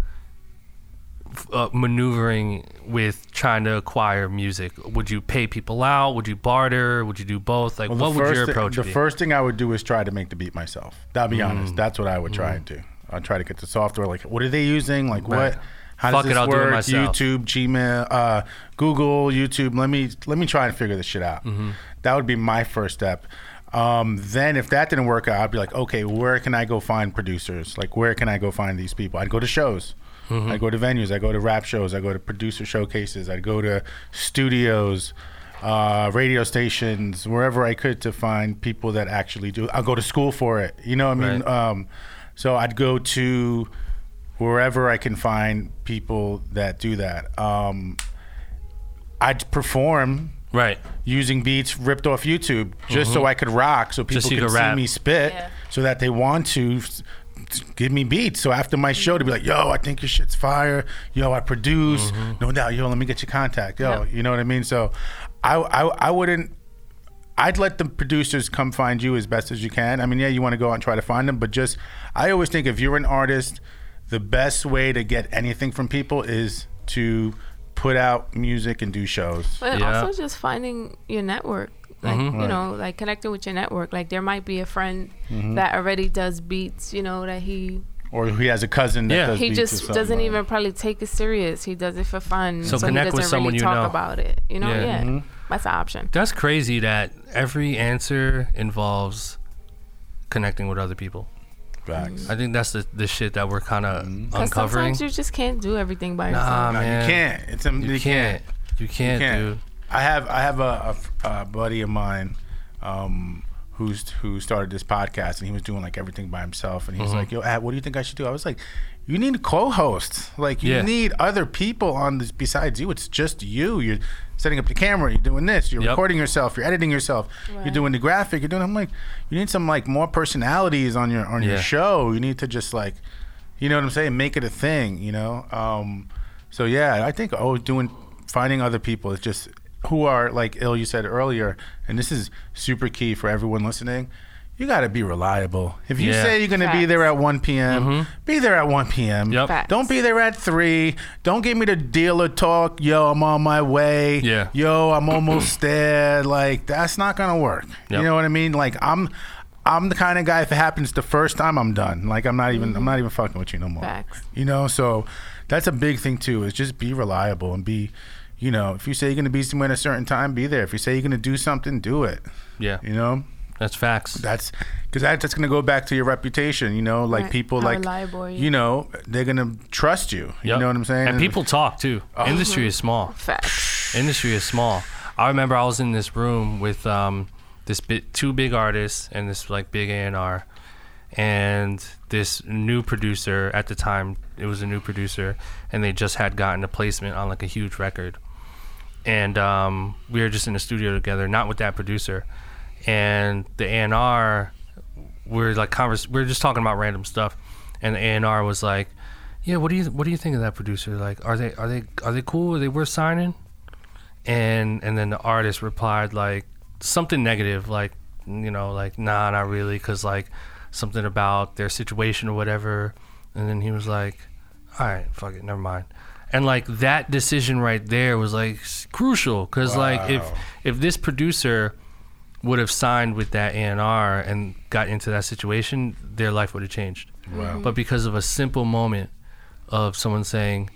uh, maneuvering with trying to acquire music would you pay people out would you barter would you do both like Well, what would your approach approach the be first thing I would do is try to make the beat myself. I'll be Mm. honest. That's what I would try and do. I'd try to get the software. Like, what are they using? Like, Right. what? How Fuck does it, this it work? myself. YouTube, Gmail, uh, Google, YouTube. Let me let me try and figure this shit out. Mm-hmm. That would be my first step. Um, then, if that didn't work out, I'd be like, okay, where can I go find producers? Like, where can I go find these people? I'd go to shows. Mm-hmm. I go to venues. I go to rap shows. I go to producer showcases. I go to studios, uh, radio stations, wherever I could to find people that actually do. I'll go to school for it. You know, what I mean, Right. um, so I'd go to wherever I can find people that do that. Um, I'd perform right using beats ripped off YouTube just so I could rock, so people Mm-hmm. so could could see me spit, Yeah. so that they want to s- s- give me beats. So after my show, to be like, "Yo, I think your shit's fire. Yo, I produce. Mm-hmm. No doubt. Yo, let me get your contact. Yo, Yep. you know what I mean." So, I, I I wouldn't. I'd let the producers come find you as best as you can. I mean, yeah, you want to go out and try to find them, but just I always think if you're an artist, the best way to get anything from people is to put out music and do shows. But Yeah. also just finding your network. Like, Mm-hmm. you know, like connecting with your network. Like there might be a friend Mm-hmm. that already does beats, you know, that he Or he has a cousin that Yeah. does he beats just something doesn't like even probably take it serious. He does it for fun. So So, connect he with doesn't someone really you talk know. about it. You know, Yeah. yeah. Mm-hmm. That's an option. that's crazy that every answer involves connecting with other people Facts. I think that's the, the shit that we're kind of Because uncovering. sometimes you just can't do everything by Nah, yourself. No, man. you can't. It's a, You can't. You can't, You can't. dude. I have I have a, a, a buddy of mine um, who's who started this podcast and he was doing like everything by himself and he's Mm-hmm. like, "Yo, Ad, what do you think I should do?" I was like, "You need co-hosts. Like you Yeah. need other people on this besides you. It's just you. You're setting up the camera. You're doing this. You're Yep. recording yourself. You're editing yourself. You're doing the graphic. You're doing. I'm like, you need some like more personalities on your on your show. You need to just like, you know what I'm saying? Make it a thing. You know. Um, so yeah, I think oh, doing finding other people is just who are like ill you said earlier, and this is super key for everyone listening. You got to be reliable. If you Yeah. say you're going to mm-hmm. be there at 1 p.m., be there at 1 p.m. Yep. Facts. Don't be there at 3. Don't give me the dealer talk. Yo, I'm on my way. Yeah. Yo, I'm almost there. Like that's not going to work. Yep. You know what I mean? Like I'm I'm the kind of guy if it happens the first time I'm done. Like I'm not even I'm not even fucking with you no more. Facts. You know, so that's a big thing too. Is just be reliable and be, you know, if you say you're gonna be somewhere at a certain time, be there. If you say you're gonna do something, do it. Yeah, You know, that's facts. that's because that, that's gonna go back to your reputation. You know, like Right. people How like reliable you? you know they're gonna trust you. You know what I'm saying? And people talk too. Industry is small. Facts. Industry is small. I remember I was in this room with um, this bit two big artists and this like big A and R, and this new producer at the time. It was a new producer, and they just had gotten a placement on like a huge record, and um, we were just in the studio together, not with that producer, and the A and R we're like convers we are just talking about random stuff, and the A&R was like, "Yeah, what do you what do you think of that producer? Like, are they are they are they cool? Are they worth signing?" And and then the artist replied like something negative, like you know, like nah, not really, because like something about their situation or whatever. And then he was like, "All right, fuck it, never mind." And like that decision right there was like crucial because like if if this producer would have signed with that A&R and got into that situation, their life would have changed. Wow. Mm-hmm. But because of a simple moment of someone saying,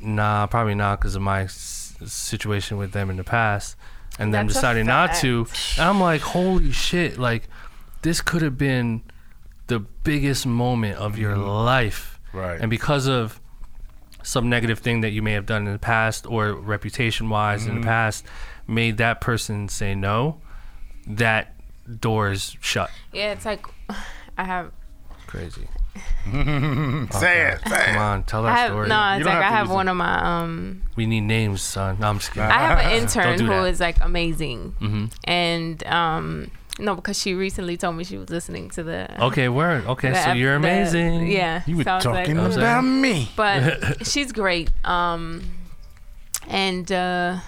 "Nah, probably not," because of my s- situation with them in the past, and them That's a deciding not to, and I'm like, "Holy shit!" Like, this could have been the biggest moment of your mm-hmm. life, Right. And because of some negative thing that you may have done in the past or reputation wise in the past made that person say no, that door is shut. Yeah, it's like I have. Crazy. Say it. Say Come on, tell I that have story. no. It's don't like have I have one it. of my um. We need names, son. No, I'm just kidding. I have an intern do who that. is like amazing, Mhm. and um, no, because she recently told me she was listening to the. Okay, word. Okay, the so you're the- amazing. yeah, You were so I was like, talking I'm about me. but she's great. Um, and uh,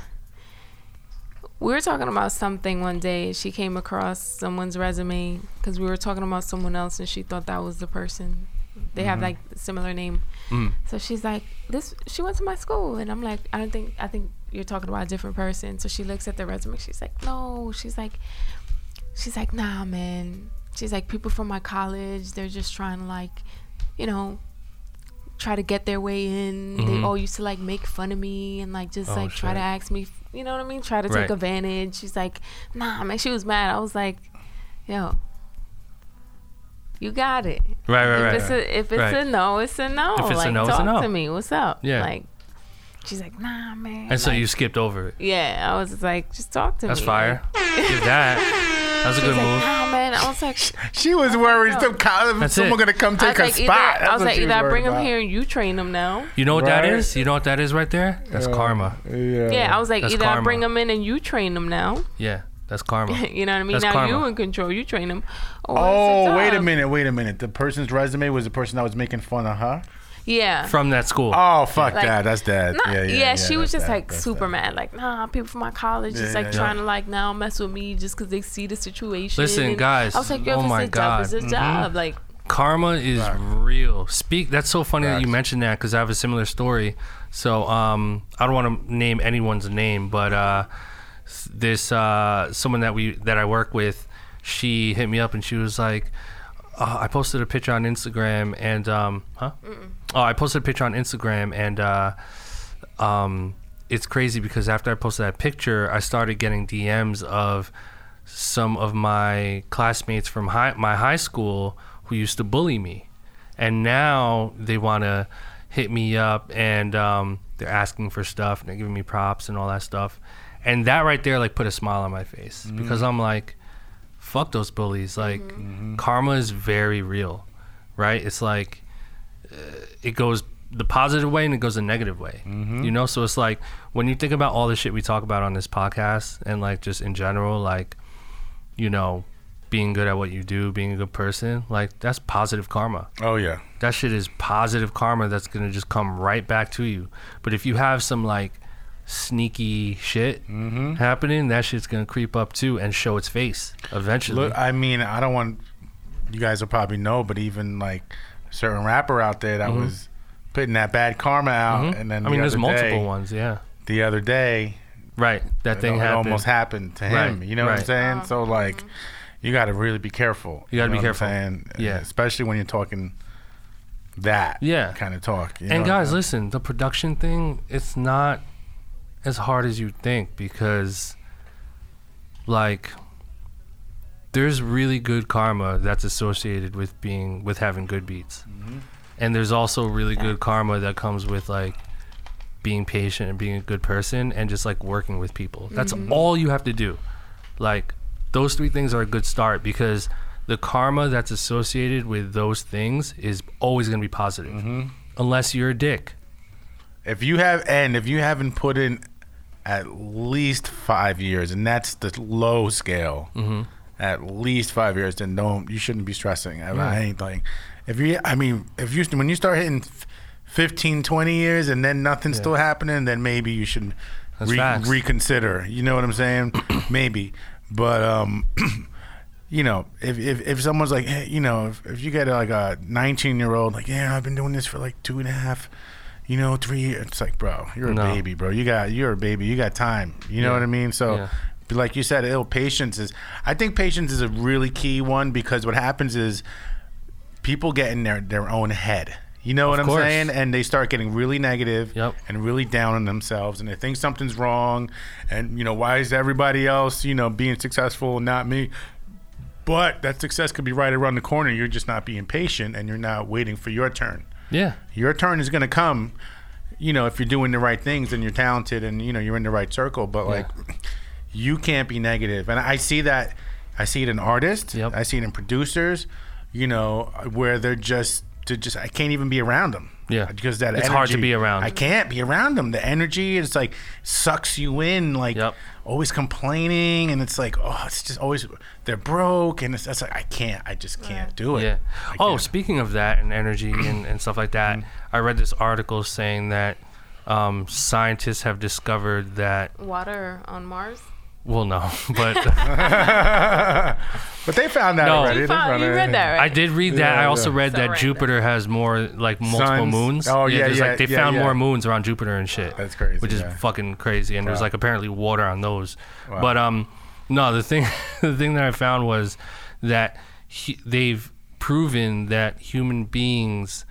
we were talking about something one day. She came across someone's resume because we were talking about someone else, and she thought that was the person. They have like a similar name. Mm. So she's like, "This." She went to my school, and I'm like, "I don't think. I think you're talking about a different person." So she looks at the resume. She's like, "No." She's like, "She's like, nah, man." She's like, "People from my college, they're just trying to like, you know, try to get their way in. They Mhm. all used to like make fun of me and like just Oh, like try to ask me, you know what I mean? Try to Right. take advantage." She's like, "Nah, man." She was mad. I was like, "Yo." You got it. Right, right, if right. it's a if it's Right. a no, it's a no. If it's a like no, it's a talk no. to me. What's up? Yeah. Like she's like, nah, man. And so you skipped over it. Yeah, I was like, just talk to That's me. That's fire. Give that. That was a She's good like, move. nah, man. I was like, She was worried no. some college, That's someone it. gonna come I take was her like, spot. either, That's I was like, she either I worried bring him about. here and you train him now. You know what that Right. is? You know what that is right there? That's karma. Yeah. Yeah, I was like, That's either I bring him in and you train him now. Yeah, that's karma. you know what I mean? That's now karma. you in control. You train him. Or oh, oh, wait a minute, wait a minute. The person's resume was the person that was making fun of her. Yeah. From that school. Oh, fuck Like- that. That's dead. Nah, yeah, yeah, yeah, she was just that, like that's super that. mad. Like, nah, people from my college just Yeah, like yeah, trying yeah. to like now mess with me just because they see the situation. Listen, And guys, I was like, yo, oh if it's my a job, God. it's a Mhm. job. Like, karma is Facts. real. Speak. That's so funny that you mentioned that because I have a similar story. So um, I don't want to name anyone's name, but uh, this uh, someone that we that I work with, she hit me up and she was like, uh, I posted a picture on Instagram and um, huh? Oh, I posted a picture on Instagram and uh, um, it's crazy because after I posted that picture, I started getting DMs of some of my classmates from high, my high school who used to bully me, and now they want to hit me up and um, they're asking for stuff and they're giving me props and all that stuff, and that right there like put a smile on my face. Because I'm like, fuck those bullies. Like mm-hmm. Mm-hmm. karma is very real, right? It's like uh, it goes the positive way and it goes the negative way. Mm-hmm. You know, so it's like when you think about all the shit we talk about on this podcast and like just in general, like you know, being good at what you do, being a good person, like that's positive karma. Oh yeah. That shit is positive karma that's gonna just come right back to you. But if you have some like sneaky shit mm-hmm. happening, that shit's gonna creep up too and show its face eventually. Look, I mean, I don't want you guys will probably know, but even like a certain rapper out there that mm-hmm. was putting that bad karma out, Mhm. and then I mean, the there's other multiple day, ones, yeah. The other day, Right, that it, thing it happened. almost happened to him. Right, You know what I'm right. saying? So oh. like, mm-hmm. you got to really be careful. You gotta know be what I'm careful. saying? Yeah. especially when you're talking that Yeah. kind of talk. you know and what I'm guys, listen, the production thing, it's not as hard as you think because, like, there's really good karma that's associated with being with having good beats, mm-hmm. and there's also really good karma that comes with like being patient and being a good person and just like working with people. That's mm-hmm. all you have to do. Like, those three things are a good start because the karma that's associated with those things is always going to be positive mm-hmm. unless you're a dick. If you have and if you haven't put in at least five years, and that's the low scale, Mm-hmm. at least five years, then don't you shouldn't be stressing. I, I Yeah. like if you. I mean, if you when you start hitting f- 15, 20 years and then nothing's Yeah. still happening, then maybe you should re- reconsider. You know what I'm saying? maybe, but um. You know, if, if, if someone's like, hey, you know, if, if you get like a 19 year old, like, yeah, I've been doing this for like two and a half, you know, three years. It's like, bro, you're a No. baby, bro. You got, you're a baby. You got time. You know Yeah. what I mean? So, Yeah. like you said, ill patience is. I think patience is a really key one because what happens is people get in their their own head. You know what Of I'm course. saying? And they start getting really negative Yep. and really down on themselves, and they think something's wrong. And you know, why is everybody else, you know, being successful and not me? But that success could be right around the corner. You're just not being patient, and you're not waiting for your turn Yeah. your turn is going to come you know if you're doing the right things and you're talented and you know you're in the right circle but like you can't be negative. negative and i see that i see it in artists Yep. i see it in producers you know where they're just to just i can't even be around them Yeah. because that It's hard to be around. i can't be around them the energy is like sucks you in like Yep. always complaining and it's like oh it's just always they're broke and it's, it's like i can't i just can't do it Yeah. I Oh, can't. speaking of that and energy and, and stuff like that, I read this article saying that um, scientists have discovered that. Water on Mars. Well, no, but but they found that No. already You, They found, found you it. read that, right? I did read that. Yeah, I also yeah. read So that random. Jupiter has more like multiple Suns. moons. Oh, yeah, there's yeah, like they yeah, found yeah. more moons around Jupiter and shit. That's crazy, Which is yeah. fucking crazy. And there's like apparently water on those. Wow. But um, no, the thing the thing that I found was that he, they've proven that human beings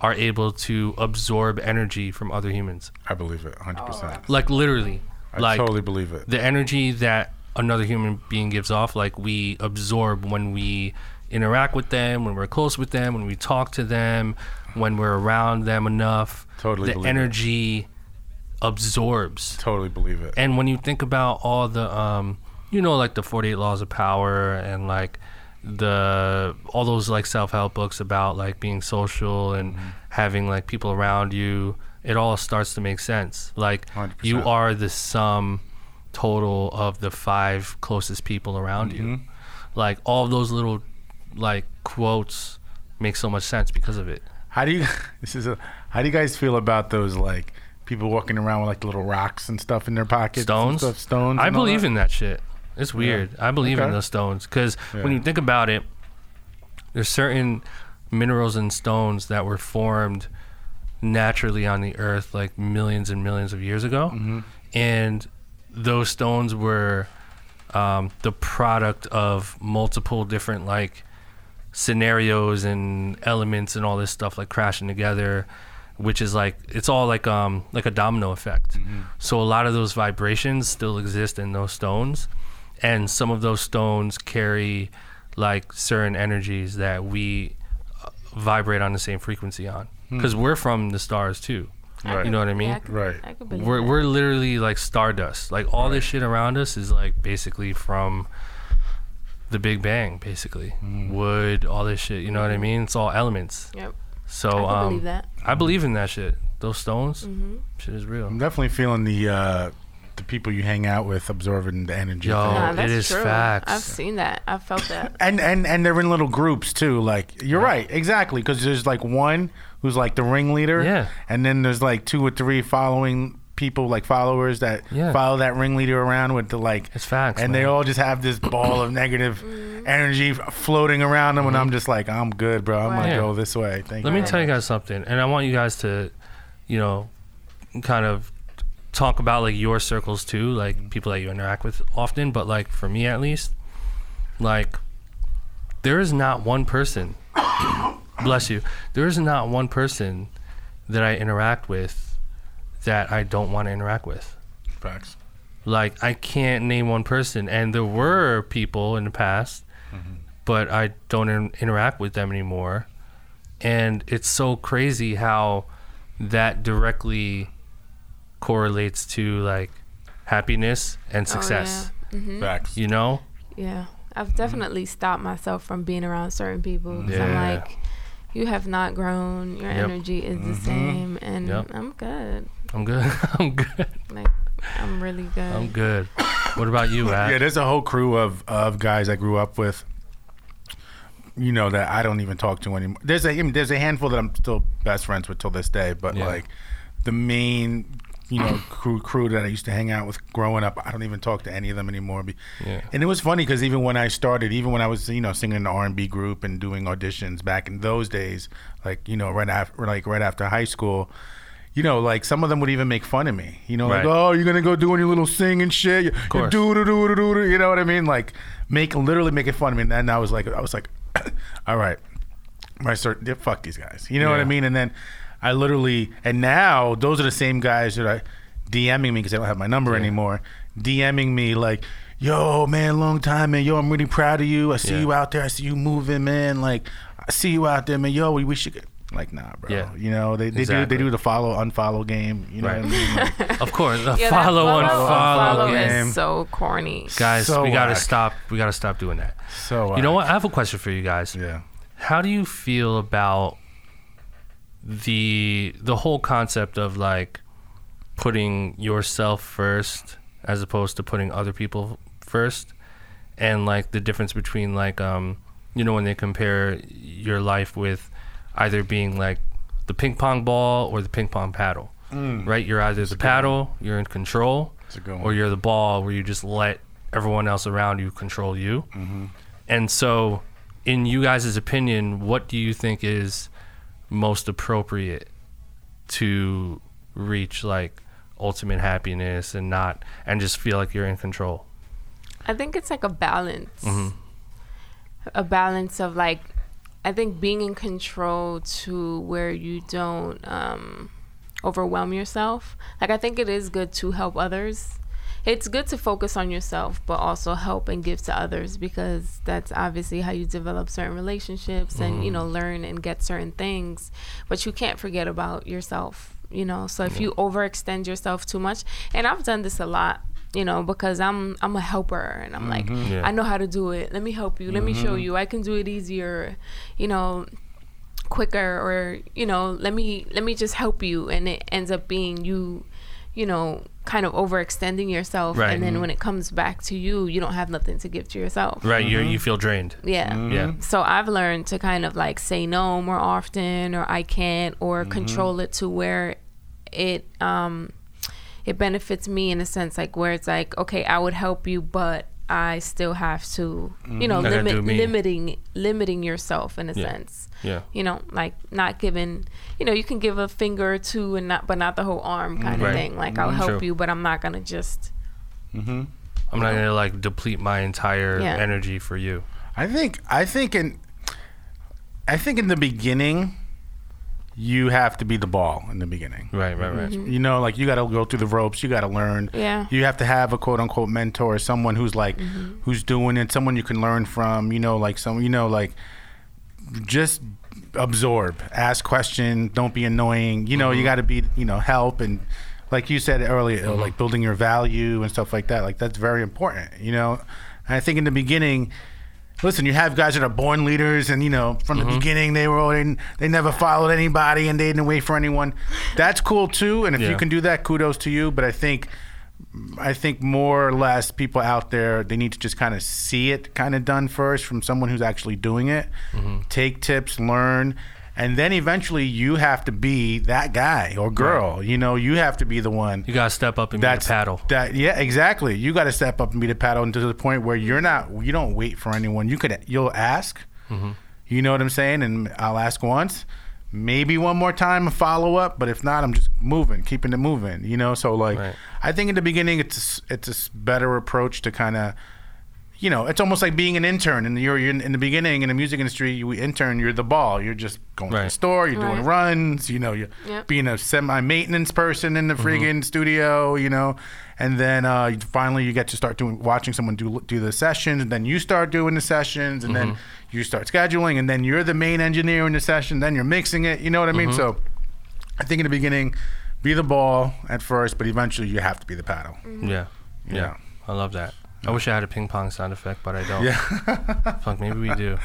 are able to absorb energy from other humans. I believe it, hundred percent. Like literally, I like totally believe it. the energy that another human being gives off, like we absorb when we interact with them, when we're close with them, when we talk to them, when we're around them enough. Totally the believe it. energy absorbs. Totally believe it. And when you think about all the, um, you know, like the 48 laws of power and like the all those like self-help books about like being social and Mm-hmm. having like people around you, it all starts to make sense. Like you 100%. are the sum total of the five closest people around you. Mm-hmm. Like all of those little like quotes make so much sense because of it. How do you? This is a. How do you guys feel about those like people walking around with like little rocks and stuff in their pockets? stones. stuff, stones. I believe that? in that shit. It's weird. I believe in Okay. those stones because when you think about it, there's certain minerals and stones that were formed naturally on the earth like millions and millions of years ago, Mm-hmm. and those stones were um, the product of multiple different like scenarios and elements and all this stuff like crashing together which is like it's all like um like a domino effect. So a lot of those vibrations still exist in those stones. And some of those stones carry like certain energies that we uh, vibrate on the same frequency on because we're from the stars too Right. you know what i mean Yeah, I could, Right. I could believe we're, that. we're literally like stardust like all this shit around us is like basically from the big bang basically wood all this shit you know what i mean it's all elements Yep. so I could um believe that. i believe in that shit those stones Mm-hmm. shit is real I'm definitely feeling the uh the people you hang out with absorbing the energy. Yo. thing. Nah, it that's is true. facts. I've seen that. I've felt that. and and and they're in little groups too. Like you're right, exactly, because there's like one who's like the ringleader, Yeah. and then there's like two or three following people, like followers that Yeah. follow that ringleader around with the like. It's facts, and they all just have this ball of negative mm-hmm. energy floating around them, and I'm just like, I'm good, bro. I'm Right. gonna Yeah. go this way. Thank you. Let me tell you guys something, and I want you guys to, you know, kind of talk about like your circles too, like people that you interact with often. But like for me at least, like there is not one person, bless you, there is not one person that I interact with that I don't want to interact with. Facts. Like I can't name one person, and there were people in the past, mm-hmm. but I don't in- interact with them anymore. And it's so crazy how that directly correlates to like happiness and oh, success. Oh, yeah. Mm-hmm. Facts. You know? Yeah, I've definitely stopped myself from being around certain people. 'cause I'm Yeah. like, you have not grown. Your Yep. energy is the mm-hmm. same, and Yep. I'm good. I'm good. I'm good. Like, I'm really good. I'm good. What about you, Ad? Yeah, there's a whole crew of, of guys I grew up with. You know that I don't even talk to anymore. There's a I mean, there's a handful that I'm still best friends with till this day, but Yeah. like the main you know crew crew that I used to hang out with growing up, I don't even talk to any of them anymore. Yeah. And it was funny because even when I started, even when I was you know singing in the R&B group and doing auditions back in those days, like you know right after like right after high school. You know, like some of them would even make fun of me. You know, Right. like, oh, you're gonna go doing your little singing shit. You, do do do do do. You know what I mean? Like, make literally making fun of me. And then I was like, I was like, all right, I start yeah, fuck these guys. You know what I mean? And then I literally, and now those are the same guys that are DMing me because they don't have my number anymore. DMing me like, yo, man, long time, man. Yo, I'm really proud of you. I see Yeah. you out there. I see you moving, man. Like, I see you out there, man. Yo, we, we should get. Like nah, bro. Yeah. You know they, they Exactly. do they do the follow unfollow game. You know Right. what I mean? Like, Of course, the Yeah, that follow follow, unfollow unfollow game. is so corny. Guys, So we gotta whack. stop. We gotta stop doing that. so You know what? I have a question for you guys. Yeah. How do you feel about the the whole concept of like putting yourself first as opposed to putting other people first and like the difference between like um you know when they compare your life with either being like the ping pong ball or the ping pong paddle right? You're either the paddle you're in control That's or you're the ball where you just let everyone else around you control you. And so in you guys' opinion what do you think is most appropriate to reach like ultimate happiness and not and just feel like you're in control I think it's like a balance. Mm-hmm. A balance of like I think being in control to where you don't um overwhelm yourself. Like I think it is good to help others. It's good to focus on yourself but also help and give to others because that's obviously how you develop certain relationships and you Mm-hmm. know learn and get certain things. But you can't forget about yourself, you know. So if you overextend yourself too much, and I've done this a lot you know because i'm i'm a helper and i'm like Yeah. i know how to do it let me help you let me show you i can do it easier you know quicker or you know let me let me just help you and it ends up being you you know kind of overextending yourself Right. and then mm-hmm. when it comes back to you you don't have nothing to give to yourself. Right you you mm-hmm. feel drained. Yeah. Yeah. Mm-hmm. So I've learned to kind of like say no more often or I can't or control it to where it um it benefits me in a sense like where it's like okay I would help you but I still have to you know I gotta do limit limiting limiting yourself in a Yeah. sense yeah you know like not giving you know you can give a finger or two and not but not the whole arm kind Right. of thing like I'll Mhm. help True. you but I'm not gonna just Mm-hmm. i'm not gonna like deplete my entire Yeah. energy for you I think I think in I think in the beginning you have to be the ball in the beginning. right right right Mm-hmm. You know, like you got to go through the ropes. You got to learn. Yeah. You have to have a quote unquote mentor, someone who's like, Mm-hmm. who's doing it, someone you can learn from. You know, like some, you know, like just absorb, ask questions, don't be annoying. You know, you got to be, you know, help and like you said earlier, like building your value and stuff like that. Like that's very important. You know, and I think in the beginning. Listen, you have guys that are born leaders, and you know from the mm-hmm. beginning they were they, they never followed anybody and they didn't wait for anyone. That's cool too, and if Yeah. you can do that, kudos to you. But I think I think more or less people out there they need to just kind of see it kind of done first from someone who's actually doing it. Mm-hmm. Take tips, learn, and then eventually you have to be that guy or girl. You know, you have to be the one. you gotta step up and be That's the paddle That yeah, exactly. You got to step up and be the paddle, and to the point where you're not. You don't wait for anyone. You could. You'll ask. Mm-hmm. You know what I'm saying? And I'll ask once, maybe one more time, a follow up. But if not, I'm just moving, keeping it moving. You know. So like, Right. I think in the beginning, it's it's a better approach to kind of. You know, it's almost like being an intern. And you're, you're in, in the beginning in the music industry, you intern, you're the ball. You're just going to the store, you're doing Right. runs, you know, you're Yep. being a semi maintenance person in the mm-hmm. friggin' studio, you know, and then uh, finally you get to start doing watching someone do do the sessions, and then you start doing the sessions, and then mm-hmm. you start scheduling, and then you're the main engineer in the session, then you're mixing it, you know what I mean? Mm-hmm. So I think in the beginning, be the ball at first, but eventually you have to be the paddle. yeah yeah Yeah. i love that i wish i had a ping pong sound effect but i don't Yeah. fuck maybe we do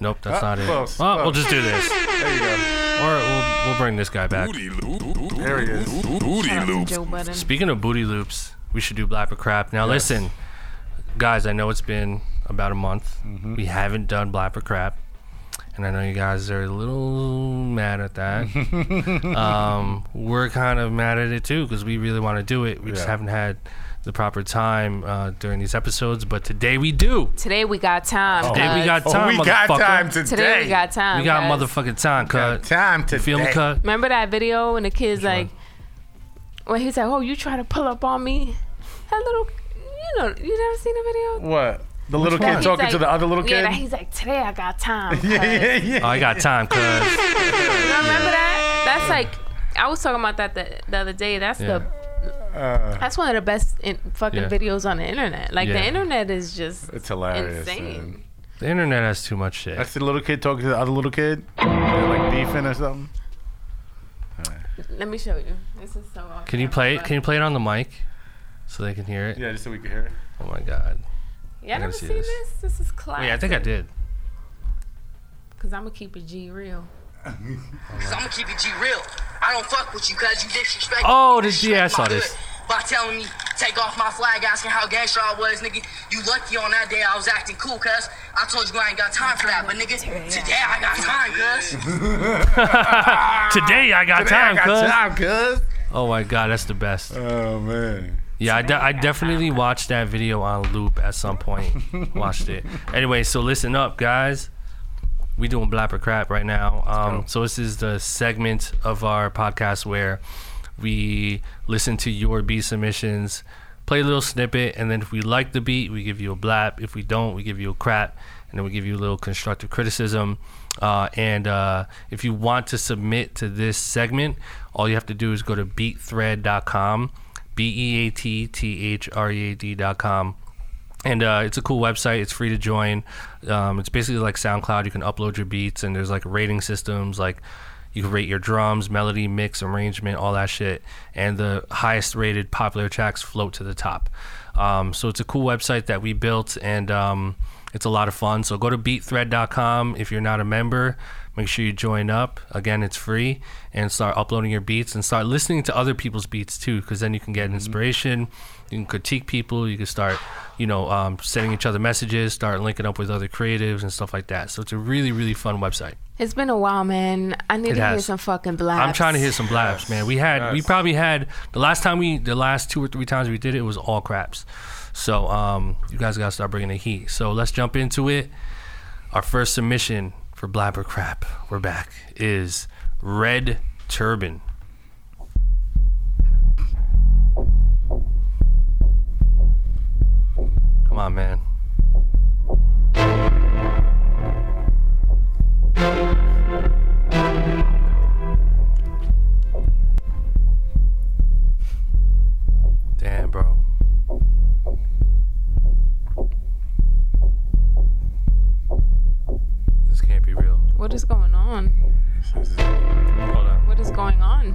nope that's Ah, not it close, well we'll close. just do this There you go. or we'll, we'll bring this guy back Booty loop. There he is. Booty Shout out to loops. Joe Budden. Speaking of booty loops, we should do Blap or Crap. Now, Yes. listen, guys, I know it's been about a month. Mm-hmm. We haven't done Blap or Crap. And I know you guys are a little mad at that. um, we're kind of mad at it too because we really want to do it. We just Yeah. haven't had the proper time uh, during these episodes. But today we do. Today we got time. Today we cuz. got Oh, time, we got time today. Today we got time. We got cuz. motherfucking time, Got cut. time You feel me, cut? Remember that video when the kid's like, when he's like, "Oh, you try to pull up on me?" That little, you know, you never seen the video? What? The little one? kid He's talking like- to the other little kid? that he's like, "Today I got time." yeah, yeah, yeah. Oh, I got time, cuz. You remember that? That's like, I was talking about that the, the other day. That's Yeah. the Uh, that's one of the best in, fucking Yeah. videos on the internet. Like Yeah. the internet is just it's hilarious. insane. man. The internet has too much shit. That's the little kid talking to the other little kid? They're like beefing or something? Let me show you. This is so. Off Can you play it? Can you play it on the mic so they can hear it? Yeah, just so we can hear it. Oh my god. Y'all gotta never see seen this. this? This is classic. Wait, I think I did. Cause I'm gonna keep it G real. So I'ma keep it G real. I don't fuck with you cause you disrespect Oh, this- yeah, I saw this. By telling me, take off my flag, asking how gangster I was, nigga. You lucky on that day I was acting cool, cuz. I told you I ain't got time for that, but nigga, today I got time, cuz. Today I got time, I cuz. time, cuz. Oh my god, that's the best. Oh, man. Yeah, I, de- I definitely watched that video on loop at some point. watched it. Anyway, so listen up, guys. We doing blap or crap right now. Um, so this is the segment of our podcast where we listen to your beat submissions, play a little snippet, and then if we like the beat, we give you a blap. If we don't, we give you a crap, and then we give you a little constructive criticism. Uh, and uh, if you want to submit to this segment, all you have to do is go to beatthread.com, B E A T T H R E A D.com and uh, it's a cool website. It's free to join. Um, it's basically like SoundCloud. You can upload your beats, and there's like rating systems. Like you can rate your drums, melody, mix, arrangement, all that shit. And the highest rated popular tracks float to the top. Um, so it's a cool website that we built, and um, it's a lot of fun. So go to beatthread.com if you're not a member. Make sure you join up. Again, it's free, and start uploading your beats and start listening to other people's beats too, because then you can get inspiration. You can critique people. You can start, you know, um, sending each other messages, start linking up with other creatives and stuff like that. So it's a really, really fun website. It's been a while, man. I need It to hear some fucking blaps. I'm trying to hear some blaps, man. We had, we probably had the last time we, the last two or three times we did it, it was all craps. So um, you guys gotta start bringing the heat. So let's jump into it. Our first submission for Blap or Crap, we're back, is Red Turban. Come on, man. Damn, bro. This can't be real. What is going on? Hold on. What is going on?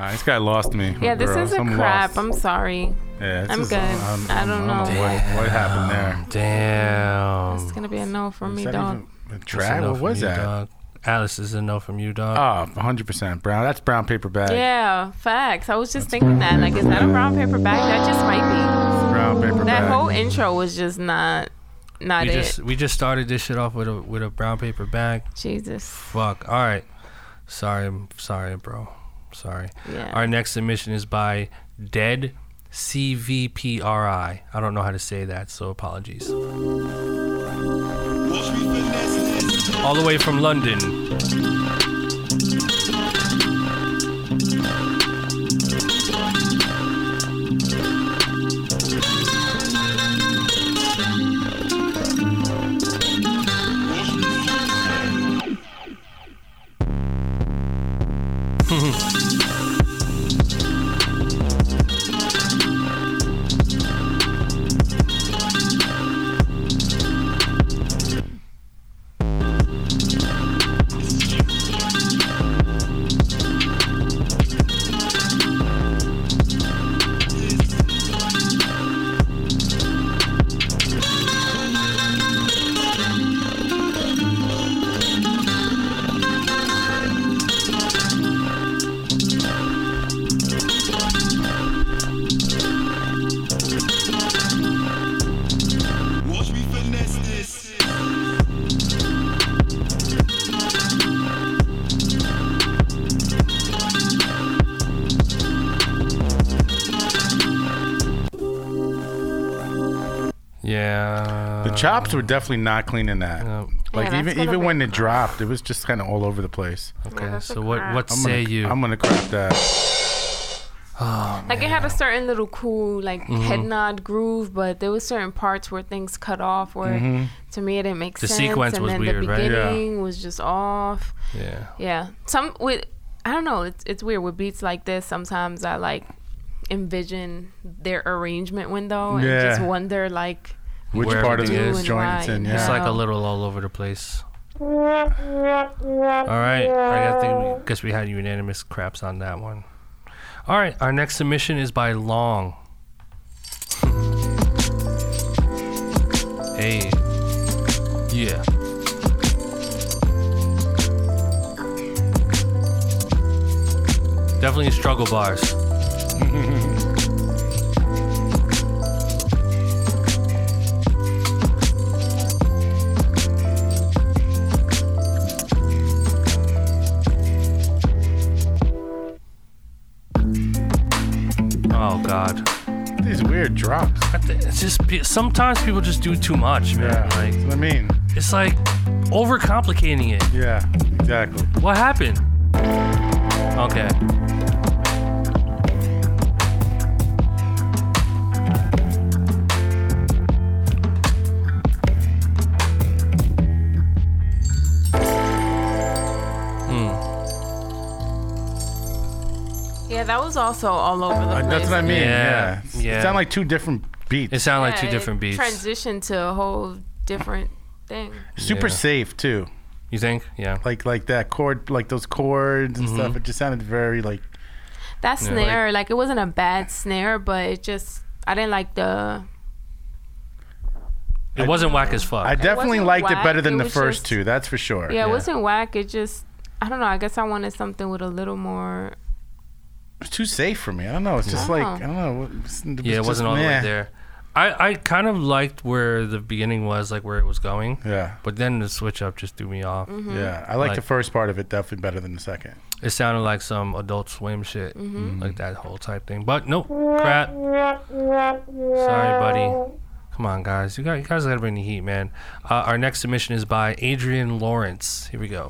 Ah, this guy lost me. Yeah, this bro. is a I'm crap. lost. I'm sorry. Yeah, this I'm is- good. I'm- I don't I'm- know. what, what happened there. Damn. It's gonna be a no from me, Is that dog. even a Trap? no What from was you, that? Dog. Alice is a no from you, dog. Oh, 100% brown. That's brown paper bag. Yeah, facts. I was just thinking that. Like, is that a brown paper bag? That just might be. Brown paper be. That bag. whole intro was just not, not we it. just we just started this shit off with a with a brown paper bag. Jesus. Fuck. All right. Sorry, I'm sorry, bro. Sorry. Yeah. Our next submission is by Dead CVPRI. I don't know how to say that, so apologies. All the way from London. Chops were definitely not cleaning that. Uh, Like Yeah, that's even gonna even be when it dropped, it was just kind of all over the place. okay. that's a so what crap. what I'm say gonna, you? I'm gonna crap that. like it had a certain little cool like Mm-hmm. head nod groove, but there was certain parts where things cut off where to me it didn't make sense. The sense. sequence and was then weird, the right? Yeah. beginning was just off. yeah. Yeah. Some with I don't know, it's it's weird with beats like this. Sometimes I like envision their arrangement window and Yeah. just wonder like Which part of the joint it's in? Yeah. It's like a little all over the place. All right, I the, guess we had unanimous craps on that one. All right, our next submission is by Long. hey, yeah. Definitely struggle bars. God. These weird drops. It's just sometimes people just do too much, man. Yeah. Like That's what I mean. it's like overcomplicating it. Yeah. Exactly. What happened? Okay. That was also all over the Uh, place. that's what I mean. Yeah, Yeah. yeah. It sounded like two different beats. It sounded like Yeah, two it different beats. Transitioned to a whole different thing. Super Yeah. safe too. You think? Yeah. Like like that chord, like those chords and Mm-hmm. stuff. It just sounded very like. That snare, like, it wasn't a bad snare, but it just I didn't like the It wasn't whack as fuck. I definitely wasn't liked it whack, better than it the was first just- two. That's for sure. yeah, Yeah. it wasn't whack. It just I don't know. I guess I wanted something with a little more. It's too safe for me. I don't know. It's just Yeah. like I don't know. It was, it yeah, it was wasn't just all the way there. I, I kind of liked where the beginning was, like where it was going. Yeah, But then the switch up just threw me off. Mm-hmm. yeah. I like, Like- the first part of it definitely better than the second. It sounded like some Adult Swim shit, Mm-hmm. like that whole type thing. But nope, crap. Sorry, buddy. Come on, guys. You guys, you guys gotta bring the heat, man. Uh, our next submission is by Adrian Lawrence. Here we go.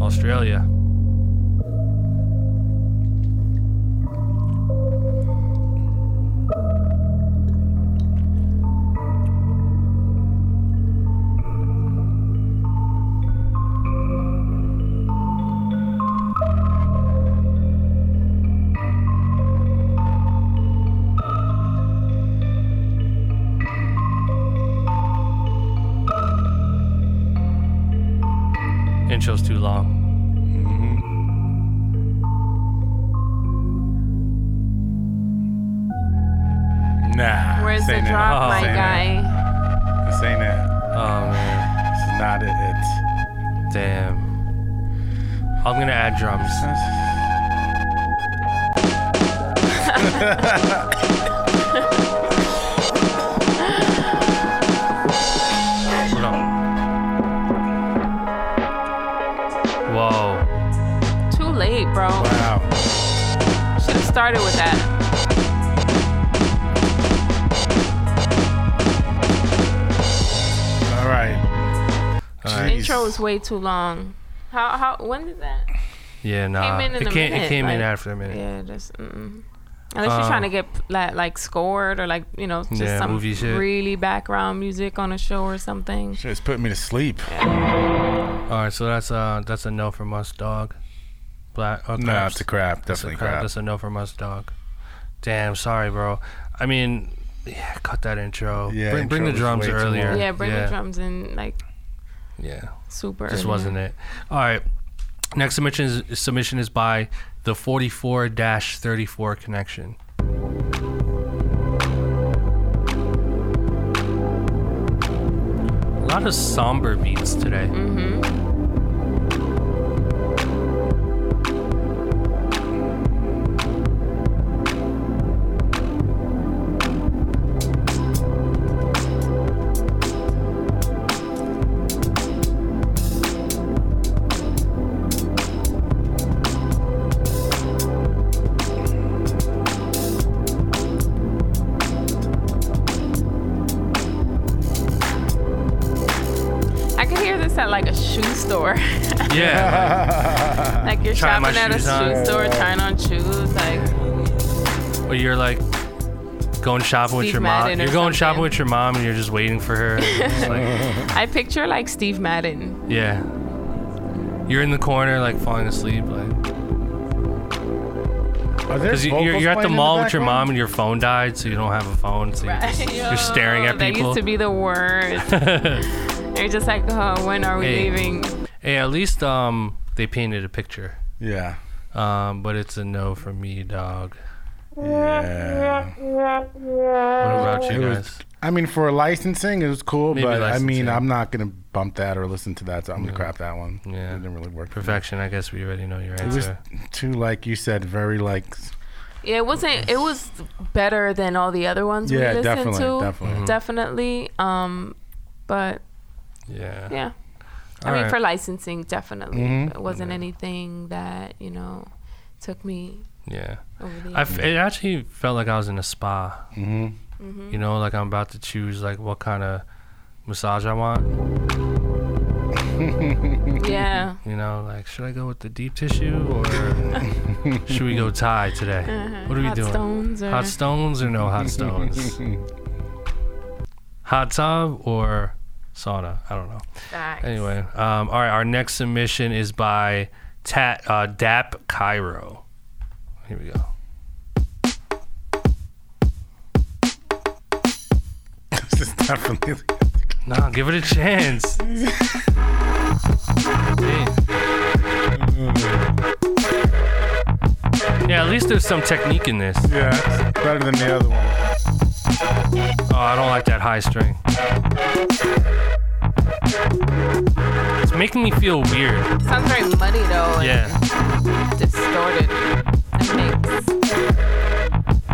Australia. Intro's too long. Mm-hmm. Nah. Where's the drop, Oh, my guy? it. This ain't it. Oh man, This is not it. damn. I'm gonna add drums. started with that. All right. All right. Intro was way too long. How how when did that? Yeah, nah. Came in in it came. minute, it came in after a minute. Yeah, just mm-mm. unless you're Uh, trying to get like, like scored or like you know just Yeah, some movie shit. really background music on a show or something. Just put me to sleep. All right, so that's uh that's a no from us, dog. Black. Uh, No, it's a crap. That's a Definitely crap. crap. That's a no from us, dog. Damn, sorry, bro. I mean, yeah, cut that intro. Yeah, bring, bring the drums way earlier. Yeah, bring yeah, the drums in like Yeah, super. just early. wasn't it. All right. Next submission is, submission is by the 44-34 connection. A lot of somber beats today. shoe at a shoe on. store, trying on shoes. Like like, or you're like going shopping with your mom. Madden or You're going shopping with your mom, and you're just waiting for her. Like, I picture like Steve Madden. yeah, you're in the corner like falling asleep, like Are there because you're, you're at the playing in mall with your mom and your phone died, so you don't have a phone, so you're, just, you're staring at people. That people. used to be the worst. You're just like, oh, when are we Hey. leaving? hey, at least um they painted a picture. Yeah. Um, but it's a no for me, dog. Yeah. What about you It was- guys? I mean, for licensing, it was cool, Maybe but I mean. I'm not gonna bump that or listen to that, so I'm gonna crap that one. Yeah. It didn't really work. for me. Perfection. I guess we already know your answer. It was too, like you said, very like. Yeah, it wasn't. It was better than all the other ones Yeah, we listened definitely, to. definitely. Definitely. Um, but Yeah. yeah, I All mean, right. for licensing, definitely. Mhm. It wasn't anything that you know took me Yeah. over the. I f- it actually felt like I was in a spa. hmm Mm-hmm. You know, like I'm about to choose like what kind of massage I want. yeah. You know, like should I go with the deep tissue or should we go Thai today? What are we Hot doing? Stones or Hot stones or no hot stones? hot tub or sauna? I don't know. Facts. Anyway, um, all right. Our next submission is by Tat uh, Dap Cairo. Here we go. this is definitely. Nah, give it a chance. Yeah, at least there's some technique in this. Yeah, it's better than the other one. Oh, I don't like that high string. It's making me feel weird. It Sounds very muddy though. and Yeah. Distorted. That makes.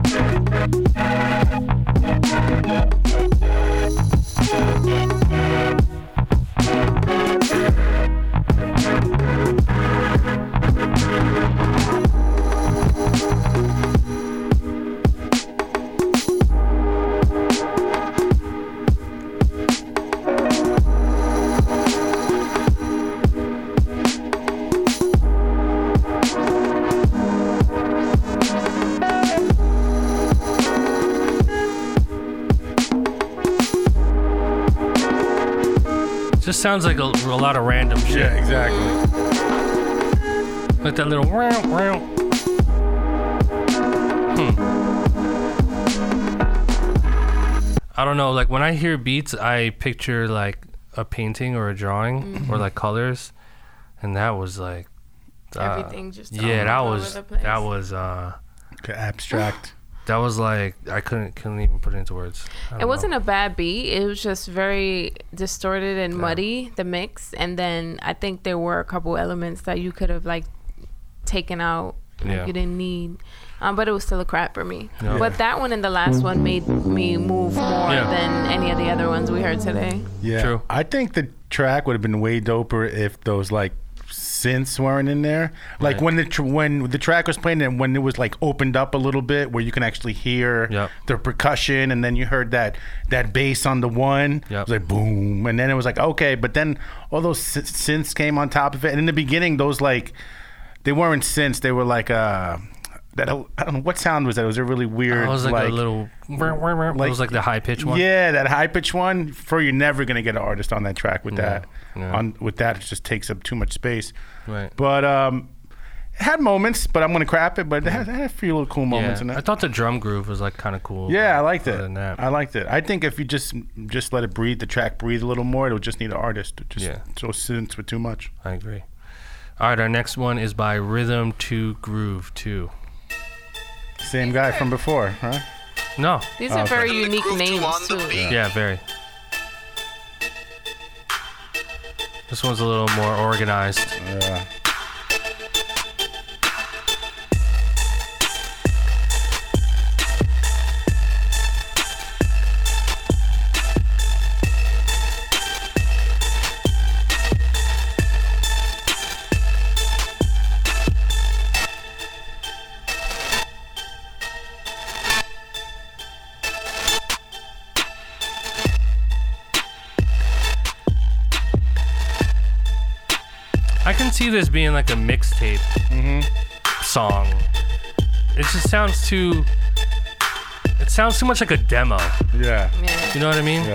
Just sounds like a, a lot of random shit. Yeah, exactly. Like that little. Wow, wow. Hmm. I don't know. Like when I hear beats, I picture like a painting or a drawing or like colors, and that was like. uh, Everything just Yeah, that all over was the place. that was uh Okay, abstract. That was like I couldn't couldn't even put it into words. It wasn't a bad beat. It was just very distorted and muddy, the mix. And then I think there were a couple elements that you could have like taken out. Like Yeah. you didn't need. Um, but it was still a crap for me. Yeah. But that one and the last one made me move more Yeah. than any of the other ones we heard today. Yeah. True. I think the track would have been way doper if those like synths weren't in there. Like Right. when the tr- when the track was playing and when it was like opened up a little bit where you can actually hear Yep. the percussion and then you heard that that bass on the one. Yep. It was like boom and then it was like okay, but then all those sy- synths came on top of it and in the beginning those like they weren't synths, they were like uh that I don't know what sound was that? It was a really weird It was like, a little. it was like the high pitch one. yeah, that high pitch one. For you're never gonna get an artist on that track with that. yeah. On with that, it just takes up too much space. Right. But um, it had moments, but I'm gonna crap it. But it had, it had a few little cool moments in Yeah, it. I thought the drum groove was like kind of cool. yeah, I liked it. I liked it. I think if you just just let it breathe, the track breathe a little more, it'll just need an artist. It just Yeah. so synths with too much. I agree. All right, our next one is by Rhythm to Groove 2. Same guy from before, huh? No. These Oh, are okay. very Rhythm unique groove two names the too. beat. Yeah, very. This one's a little more organized. Yeah. See this being like a mixtape mm-hmm. song. It just sounds too. It sounds too much like a demo. Yeah. Yeah. You know what I mean? Yeah.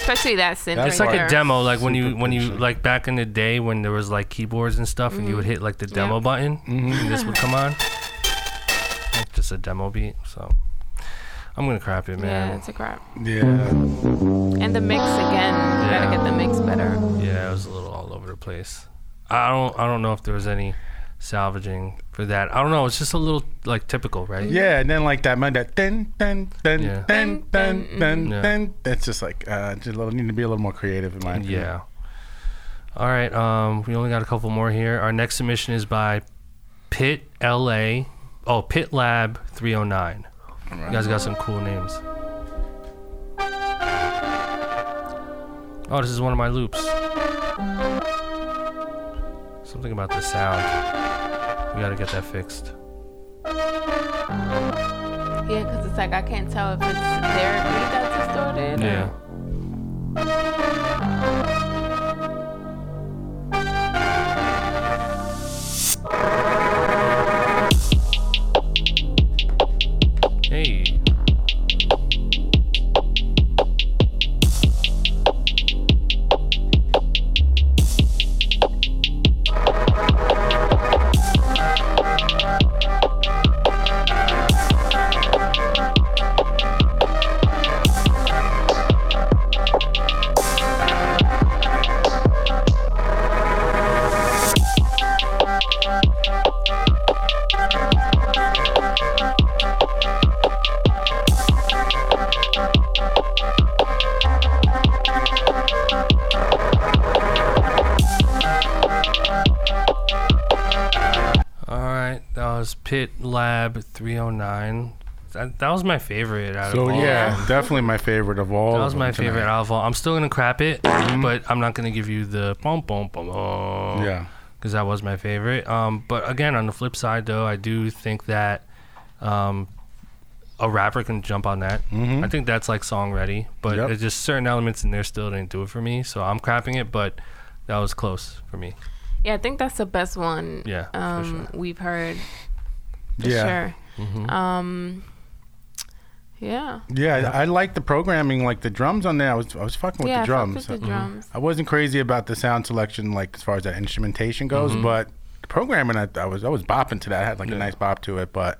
Especially that synth. That's It's right like there. a demo, like when you when you like back in the day when there was like keyboards and stuff, and you mm-hmm. would hit like the demo Yeah. button, mm-hmm. and this would come on. Like just a demo beat. So I'm gonna crap it, man. Yeah, it's a crap. Yeah. And the mix again. You Yeah. gotta get the mix better. Yeah, it was a little all over the place. I don't I don't know if there was any salvaging for that. I don't know. It's just a little like typical, right? Yeah, and then like that man that dun dun dun Yeah. dun dun dun Yeah. dun. That's just like uh, just a little, need to be a little more creative in my opinion. Yeah. All right. Um, we only got a couple more here. Our next submission is by Pit LA. Oh, Pit Lab 309. You guys got some cool names. Oh, this is one of my loops. Something about the sound. We gotta get that fixed. Yeah, because it's like I can't tell if it's their beat that's distorted. or- Yeah. Hey. Pit Lab 309. That, that was my favorite out So of all. So yeah, definitely my favorite of all. That of was my them tonight. favorite out of all. I'm still gonna crap it, but I'm not gonna give you the bum bum bum bum. Yeah. because that was my favorite. Um, but again, on the flip side, though, I do think that um, a rapper can jump on that. Mhm. I think that's like song ready, but Yep. it's just certain elements in there still didn't do it for me. So I'm crapping it, but that was close for me. Yeah, I think that's the best one. Yeah, for Um, we've heard. For Yeah. sure. Um. Yeah. Yeah, I, I like the programming, like the drums on there. I was I was fucking with yeah. the I fuck drums. with the Mm-hmm. drums. I wasn't crazy about the sound selection, like as far as that instrumentation goes, Mm-hmm. but the programming, I, I was I was bopping to that. I had like a nice bop to it, but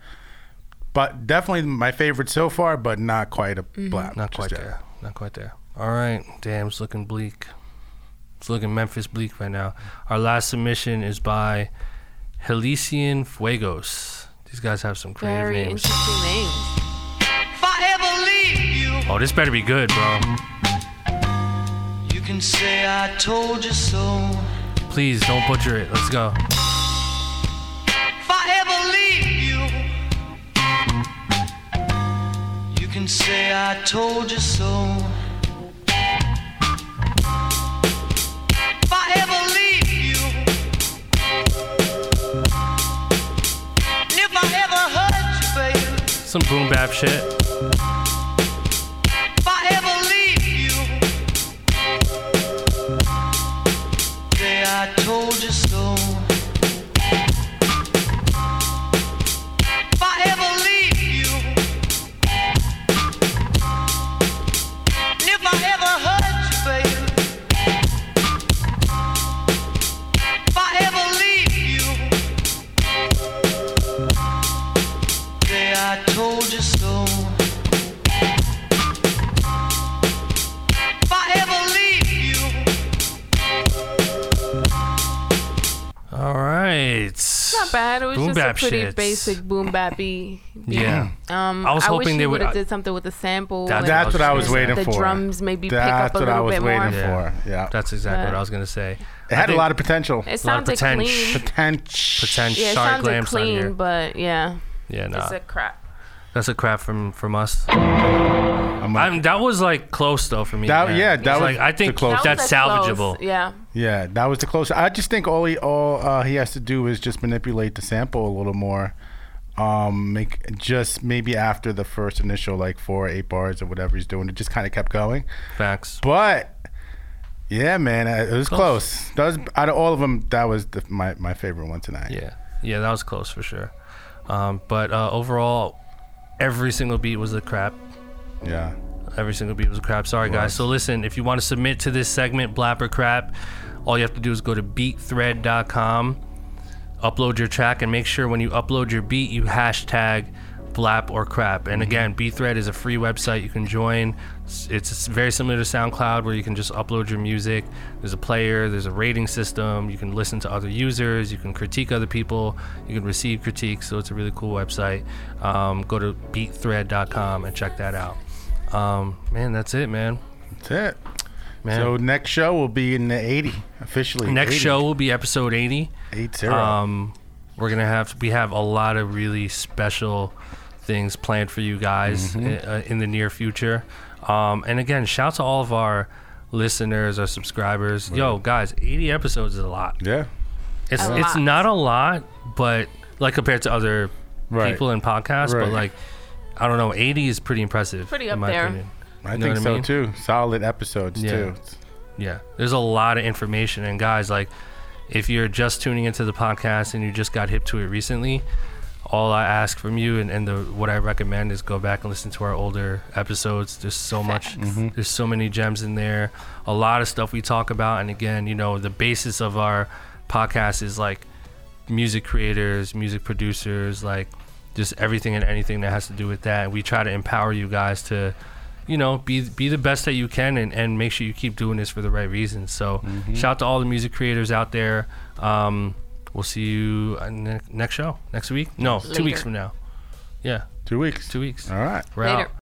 but definitely my favorite so far, but not quite a Mm-hmm. blap. Not quite yet. there. Not quite there. All right. Damn, it's looking bleak. It's looking Memphis Bleek right now. Our last submission is by Helician Fuegos. These guys have some creative Very names. interesting names. If I ever leave you, Oh, this better be good, bro. you can say I told you so. Please don't butcher it. Let's go. If I ever leave you, you can say I told you so. Some boom bap shit. Bad. It was Boom just a pretty shits. basic boom bappy. beat. Yeah. Um, I was wish hoping he they would- have I- did something with the sample. That's- and That's what I was waiting the for. The drums maybe pick That's up a what I little was bit waiting more. Yeah. for. Yeah, That's exactly what I was gonna say. it had a lot of potential. It lot of sounded potential. clean. Potential. Potential. Yeah, it Sorry, sounded here. clean, but yeah, Yeah, nah. it's a crap. That's a crap from from us. I'm like, I'm, that was like close though for me. That- yeah, that It's was like I think that's That was a salvageable. Yeah. Yeah, that was the closest. I just think all he all uh, he has to do is just manipulate the sample a little more. Um, make just maybe after the first initial like four or eight bars or whatever he's doing, it just kind of kept going. Facts. But Yeah, man, it was close. That was out of all of them. That was the, my my favorite one tonight. Yeah, yeah, that was close for sure. Um, but uh, overall, every single beat was a crap. Yeah. Every single beat was crap. Sorry, guys. So listen, if you want to submit to this segment, Blap or Crap, all you have to do is go to beatthread.com, upload your track, and make sure when you upload your beat, you hashtag Blap or Crap. And again, Beatthread is a free website you can join. It's, it's very similar to SoundCloud where you can just upload your music. There's a player, there's a rating system. You can listen to other users, you can critique other people, you can receive critiques. So it's a really cool website. Um, go to beatthread.com and check that out. Um, man, that's it, man. That's it. Man. So next show will be in the 80 officially. Next 80. show will be episode 80. 80. Um, we're gonna have we have a lot of really special things planned for you guys Mm-hmm. i- uh, in the near future. Um, and again, shout out to all of our listeners, our subscribers. Yo, guys, 80 episodes is a lot. yeah. It's A it's lot. not a lot, but like compared to other Right. people in podcasts, Right. but like I don't know, 80 is pretty impressive. Pretty in up my there. opinion. I You know think what I so mean? too. Solid episodes Yeah. too. Yeah, there's a lot of information, and guys, like, if you're just tuning into the podcast and you just got hip to it recently, all I ask from you and, and the what I recommend is go back and listen to our older episodes. There's so much, mm-hmm. there's so many gems in there, a lot of stuff we talk about, and again, you know, the basis of our podcast is like music creators, music producers, like just everything and anything that has to do with that. And we try to empower you guys to, you know, be be the best that you can and, and make sure you keep doing this for the right reasons. So shout out to all the music creators out there. Um, we'll see you uh, ne- next show next week. No, two weeks from now. Yeah, Two weeks. two weeks. All right. We're Later. out.